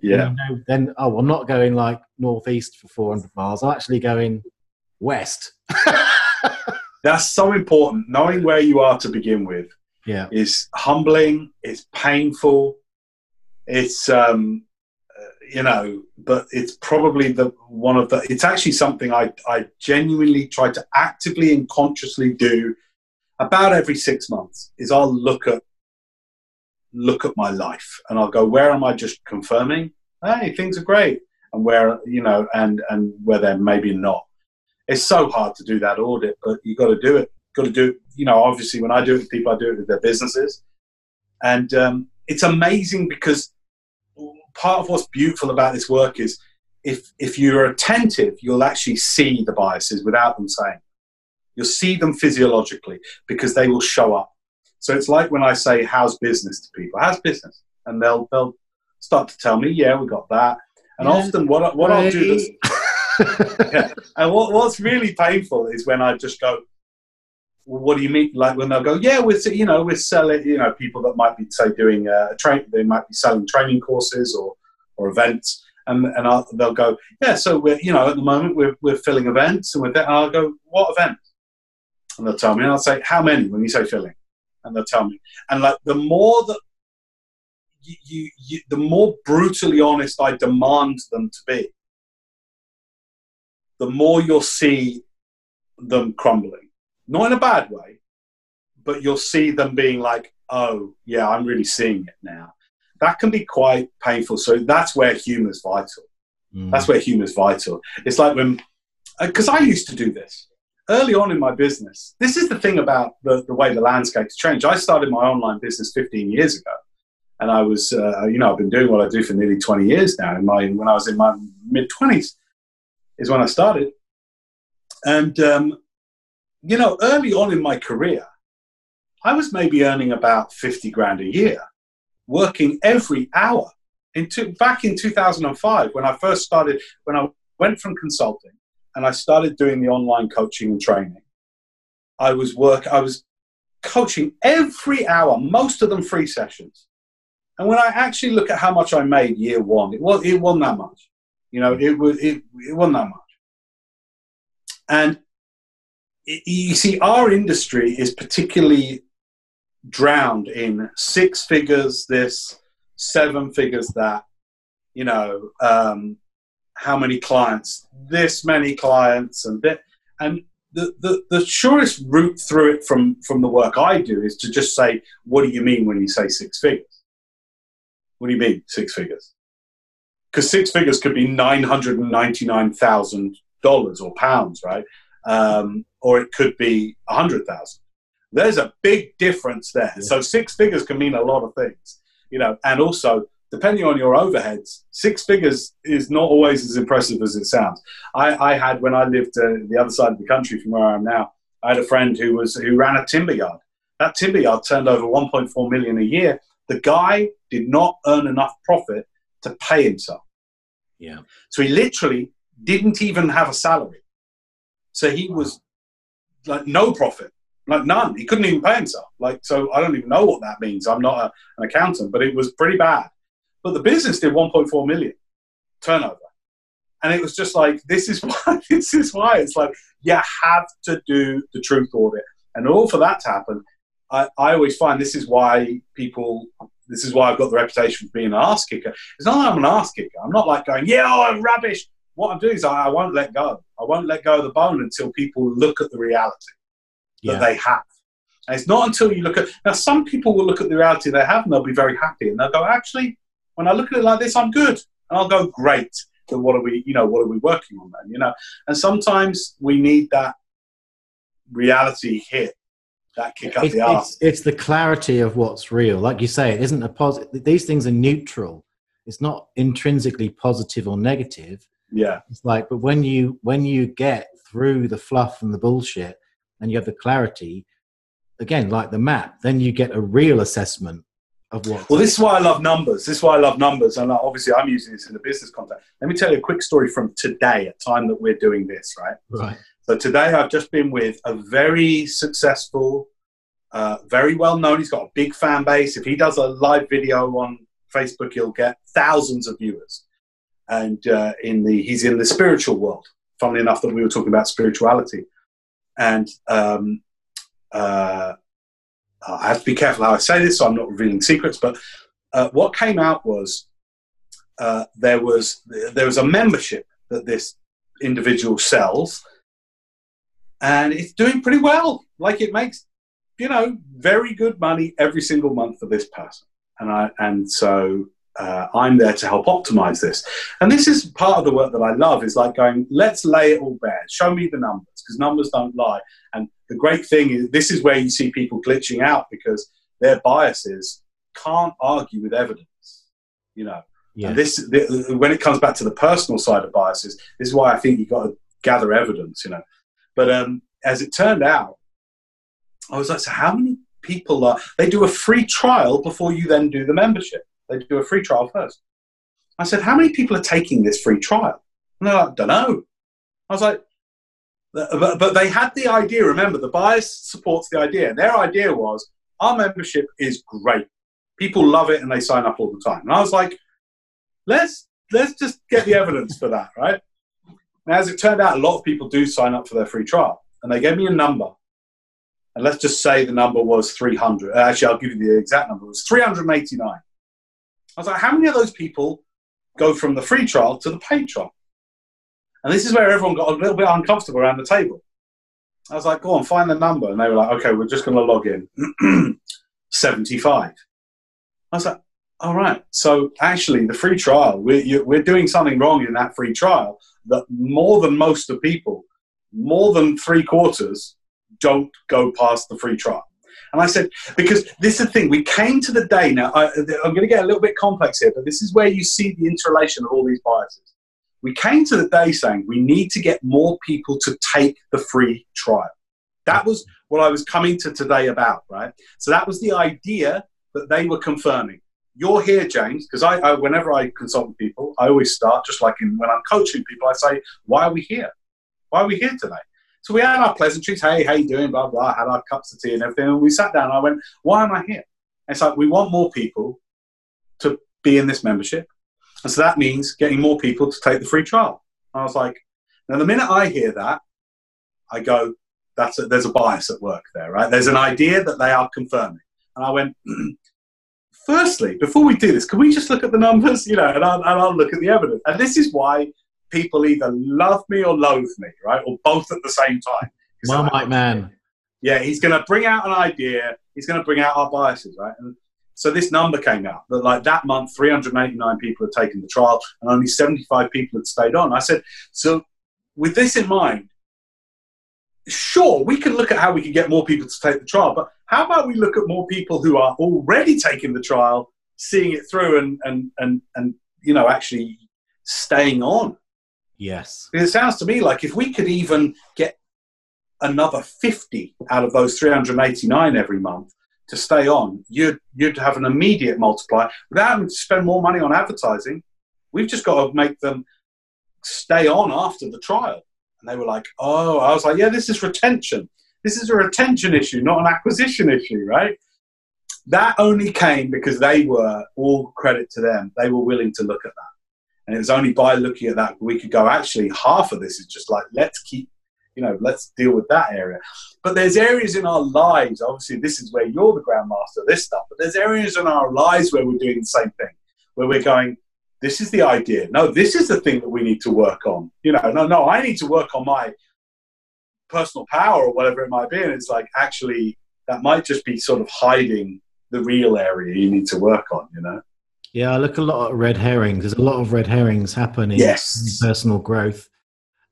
Yeah. You know, then oh i'm not going like northeast for 400 miles. I'm actually going west That's so important. Knowing where you are to begin with Yeah. is humbling. It's painful. It's um, you know, but it's probably the one of the. It's actually something I I genuinely try to actively and consciously do about every six months. Is I'll look at look at my life and I'll go, where am I just confirming? Hey, things are great, and where you know, and and where they're maybe not. It's so hard to do that audit, but you got to do it. Got to do it. You know, obviously, when I do it with people, I do it with their businesses, and um, it's amazing because part of what's beautiful about this work is if if you're attentive, you'll actually see the biases without them saying. You'll see them physiologically because they will show up. So it's like when I say, "How's business?" to people. How's business? And they'll they'll start to tell me, "Yeah, we got that." And Yeah, often, what I- what I'll do is, yeah. and what, what's really painful is when I just go, well, "What do you mean?" Like when they'll go, "Yeah, we're you know we're selling you know people that might be say doing uh, a train they might be selling training courses or or events." And, and I'll, they'll go, yeah. So we're, you know, at the moment we're, we're filling events, and with that, I'll go, what event? And they'll tell me, and I'll say, how many? When you say filling, and they'll tell me, and like the more that you, you, you the more brutally honest I demand them to be, the more you'll see them crumbling. Not in a bad way, but you'll see them being like, oh, yeah, I'm really seeing it now. That can be quite painful. So that's where humor is vital. Mm. That's where humor is vital. It's like when, because I used to do this early on in my business. This is the thing about the, the way the landscape's changed. I started my online business 15 years ago. And I was, uh, you know, I've been doing what I do for nearly 20 years now. In my, when I was in my mid 20s, is when I started. And, um, you know, early on in my career, I was maybe earning about 50 grand a year, working every hour. In two, back in 2005, when I first started, when I went from consulting and I started doing the online coaching and training, I was work, I was coaching every hour, most of them free sessions. And when I actually look at how much I made year one, it was it wasn't that much. You know, it was it, it wasn't that much. And you see, our industry is particularly drowned in six figures this, seven figures that. You know, um, how many clients? This many clients, and and the, the, the surest route through it from, from the work I do is to just say, what do you mean when you say six figures? What do you mean six figures? Because six figures could be nine hundred and ninety nine thousand dollars or pounds, right? Um, or it could be a hundred thousand. There's a big difference there. Yeah. So six figures can mean a lot of things, you know. And also, depending on your overheads, six figures is not always as impressive as it sounds. I, I had when I lived uh, the other side of the country from where I am now. I had a friend who was who ran a timber yard. That timber yard turned over 1.4 million a year. The guy did not earn enough profit to pay himself. Yeah. So he literally didn't even have a salary. So he was like no profit, like none. He couldn't even pay himself. Like so, I don't even know what that means. I'm not a, an accountant, but it was pretty bad. But the business did 1.4 million turnover, and it was just like this is why this is why it's like you have to do the truth audit, and all for that to happen. I, I always find this is why people. This is why I've got the reputation for being an ass kicker. It's not that I'm an ass kicker. I'm not like going, yeah, oh, I'm rubbish. What I'm doing is I, I won't let go. I won't let go of the bone until people look at the reality that Yeah. they have. And it's not until you look at now. Some people will look at the reality they have and they'll be very happy and they'll go, actually, when I look at it like this, I'm good. And I'll go, great. Then what are we, you know, what are we working on then? You know, and sometimes we need that reality hit, that kick up It's, the it's, arse. it's the clarity of what's real. Like you say, it isn't a positive. These things are neutral. It's not intrinsically positive or negative. Yeah, It's like, but when you when you get through the fluff and the bullshit, and you have the clarity, again, like the map, then you get a real assessment of what. Well, this is why I love numbers. This is why I love numbers, and obviously I'm using this in a business context. Let me tell you a quick story from today, at time that we're doing this, right? right. So today I've just been with a very successful, uh, very well known. He's got a big fan base. If he does a live video on Facebook, he'll get thousands of viewers. And uh, in the he's in the spiritual world. Funnily enough, that we were talking about spirituality. and um, uh, I have to be careful how I say this, so I'm not revealing secrets. But uh, what came out was uh, there was there was a membership that this individual sells, and it's doing pretty well. Like it makes you know very good money every single month for this person, and I and so uh, I'm there to help optimize this. And this is part of the work that I love is like going, let's lay it all bare. Show me the numbers because numbers don't lie. And the great thing is, this is where you see people glitching out because their biases can't argue with evidence. You know, yeah. And this the, when it comes back to the personal side of biases, this is why I think you've got to gather evidence. You know, but um, as it turned out, I was like, so how many people are? They do a free trial before you then do the membership. They do a free trial first. I said, how many people are taking this free trial? And they're like, don't know. I was like, but, but they had the idea. Remember, the bias supports the idea. Their idea was our membership is great. People love it and they sign up all the time. And I was like, let's let's just get the evidence for that, right? Now, as it turned out, a lot of people do sign up for their free trial, and they gave me a number. And let's just say the number was 300. Uh, actually, I'll give you the exact number. It was 389. I was like, how many of those people go from the free trial to the paid trial? And this is where everyone got a little bit uncomfortable around the table. I was like, go on, find the number. And they were like, okay, we're just going to log in. 75. I was like, all right. So actually, the free trial, we're, we're doing something wrong in that free trial that more than most of people, more than three quarters, don't go past the free trial. And I said, because this is the thing, we came to the day now, I, am going to get a little bit complex here, but this is where you see the interrelation of all these biases we came to the day saying we need to get more people to take the free trial. That was what I was coming to today about, right? So that was the idea that they were confirming. You're here, James, because I, I, whenever I consult with people, I always start just like in, when I'm coaching people, I say, "Why are we here? Why are we here today?" So we had our pleasantries. Hey, how you doing? Blah blah. Had our cups of tea and everything, and we sat down. And I went, "Why am I here?" And it's like we want more people to be in this membership. And so that means getting more people to take the free trial. I was like, now the minute I hear that, I go, that's a, there's a bias at work there, right? There's an idea that they are confirming. And I went, firstly, before we do this, can we just look at the numbers? You know, and I'll, and I'll look at the evidence. And this is why people either love me or loathe me, right? Or both at the same time. Marmite man. Yeah, he's going to bring out an idea. He's going to bring out our biases, right? And so this number came out that like that month, 389 people had taken the trial and only 75 people had stayed on. I said, so with this in mind, sure, we can look at how we can get more people to take the trial, but how about we look at more people who are already taking the trial, seeing it through and, and, and, and you know, actually staying on? Yes. It sounds to me like if we could even get another 50 out of those 389 every month, to stay on, you'd you'd have an immediate multiplier without having to spend more money on advertising. We've just got to make them stay on after the trial. And they were like, "Oh," I was like, "Yeah, this is retention. This is a retention issue, not an acquisition issue, right?" That only came because they were all credit to them. They were willing to look at that. And it was only by looking at that we could go, actually, half of this is just like, let's keep you know, let's deal with that area. But there's areas in our lives, obviously, this is where you're the grandmaster of this stuff, but there's areas in our lives where we're doing the same thing, where we're going, this is the idea. No, this is the thing that we need to work on. You know, no, no, I need to work on my personal power or whatever it might be. And it's like, actually, that might just be sort of hiding the real area you need to work on, you know? Yeah, I look a lot at red herrings. There's a lot of red herrings happening yes. in personal growth.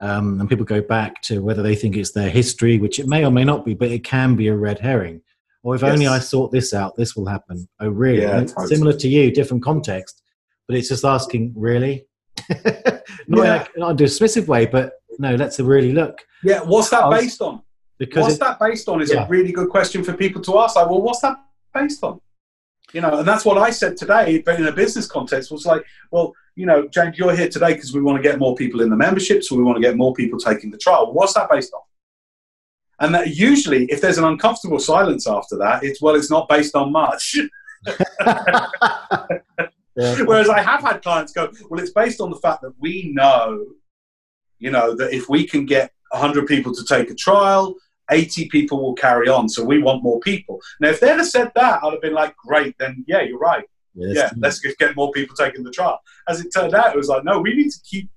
Um, and people go back to whether they think it's their history, which it may or may not be, but it can be a red herring. Or if yes. only I sort this out, this will happen. Oh, really? Yeah, totally. Similar to you, different context, but it's just asking, really? not, yeah. in a, not in a dismissive way, but no, let's really look. Yeah, what's that based on? Because what's it, that based on is yeah. a really good question for people to ask. Like, well, what's that based on? You know, and that's what I said today, but in a business context, was like, well, you know, James, you're here today because we want to get more people in the membership, so we want to get more people taking the trial. What's that based on? And that usually, if there's an uncomfortable silence after that, it's well, it's not based on much. yeah. Whereas I have had clients go, well, it's based on the fact that we know, you know, that if we can get 100 people to take a trial, 80 people will carry on, so we want more people. Now, if they'd have said that, I'd have been like, great, then yeah, you're right. Yes. yeah, let's get more people taking the trial. As it turned out, it was like, no, we need to keep,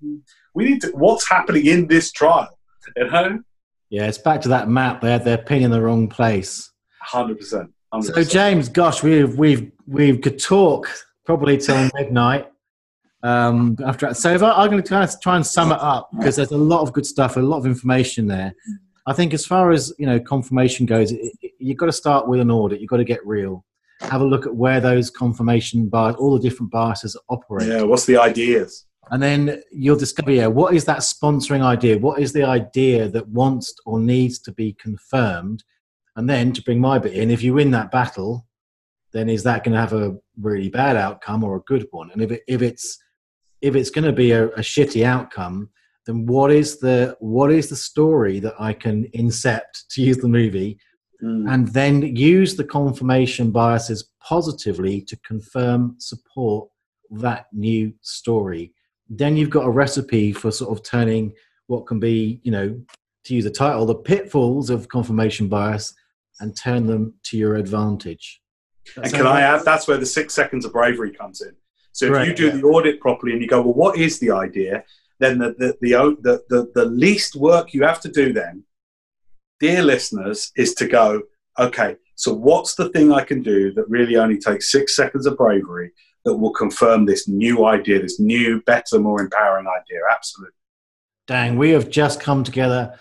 we need to, what's happening in this trial? You know? Yeah, it's back to that map. They had their pin in the wrong place. 100%. 100%. So, James, gosh, we've we've we could talk probably till midnight. Um, after so, if I, I'm going to kind of try and sum it up because there's a lot of good stuff, a lot of information there. I think as far as you know, confirmation goes, it, it, you've got to start with an audit. You've got to get real. Have a look at where those confirmation bias, all the different biases operate. yeah, what's the ideas? And then you'll discover, yeah, what is that sponsoring idea? What is the idea that wants or needs to be confirmed? And then to bring my bit in, if you win that battle, then is that going to have a really bad outcome or a good one? And if it, if it's if it's going to be a, a shitty outcome, then what is the what is the story that I can incept to use the movie, Mm. and then use the confirmation biases positively to confirm support that new story. Then you've got a recipe for sort of turning what can be, you know, to use a title, the pitfalls of confirmation bias, and turn them to your advantage. And can I add, that's where the six seconds of bravery comes in. So if Right, you do yeah. the audit properly and you go, well, what is the idea? Then the, the, the, the, the least work you have to do then, dear listeners, is to go, okay, so what's the thing I can do that really only takes six seconds of bravery that will confirm this new idea, this new, better, more empowering idea? Absolutely. Dang, we have just come together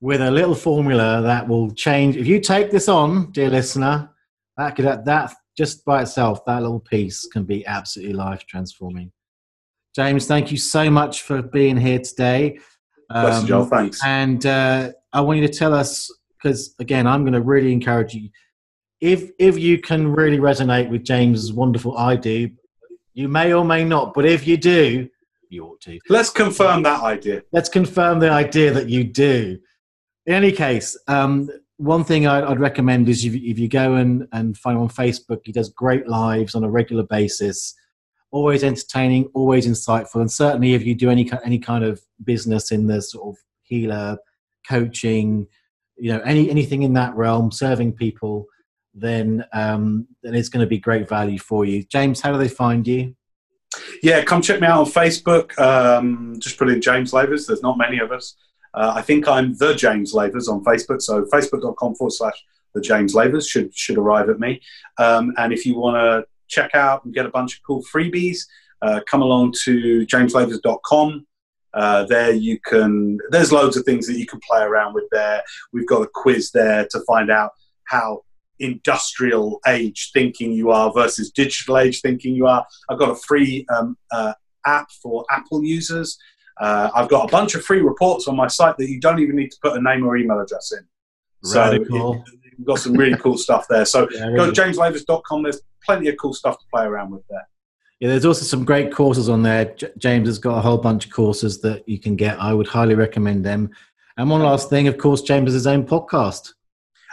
with a little formula that will change. If you take this on, dear listener, that could that just by itself, that little piece can be absolutely life transforming. James, thank you so much for being here today. Bless you, Um, Joel. Thanks. And uh, I want you to tell us because again, I'm going to really encourage you. If if you can really resonate with James's wonderful I do, you may or may not, but if you do, you ought to Let's confirm that idea. let's confirm the idea that you do. In any case, um, one thing I'd, I'd recommend is if, you- go and, and find him on Facebook, he does great lives on a regular basis, always entertaining, always insightful, and certainly if you do any any kind of business in the sort of healer, coaching, you know, any anything in that realm, serving people, then um, then it's going to be great value for you. James, how do they find you? Yeah, come check me out on Facebook. Um, just put in James Lavers. There's not many of us. Uh, I think I'm the James Lavers on Facebook. So facebook.com forward slash the James Lavers should should arrive at me. Um, and if you want to check out and get a bunch of cool freebies, uh, come along to jameslavers.com. Uh, there you can. There's loads of things that you can play around with there. We've got a quiz there to find out how industrial age thinking you are versus digital age thinking you are. I've got a free um, uh, app for Apple users. Uh, I've got a bunch of free reports on my site that you don't even need to put a name or email address in. So Radical. it- we've got some really cool stuff there. So Yeah, go really. to jameslavers.com. There's plenty of cool stuff to play around with there. Yeah, there's also some great courses on there. J- James has got a whole bunch of courses that you can get. I would highly recommend them. And one last thing, of course, James has his own podcast.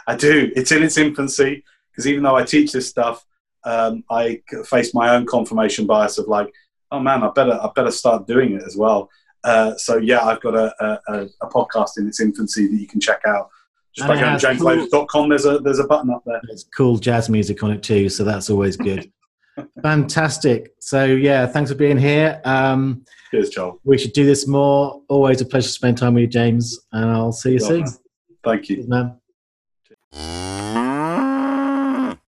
I do. It's in its infancy because even though I teach this stuff, um, I face my own confirmation bias of like, oh man, I better I better start doing it as well. Uh, so yeah, I've got a, a, a, podcast in its infancy that you can check out. Just And by going to has jameslavers.com, there's a there's a button up there. There's cool jazz music on it too, so that's always good. Fantastic. So yeah, thanks for being here. Um, Cheers, Joel. we should do this more. Always a pleasure to spend time with you, James, and I'll see you Well, soon. man. Thank you. Cheers, man.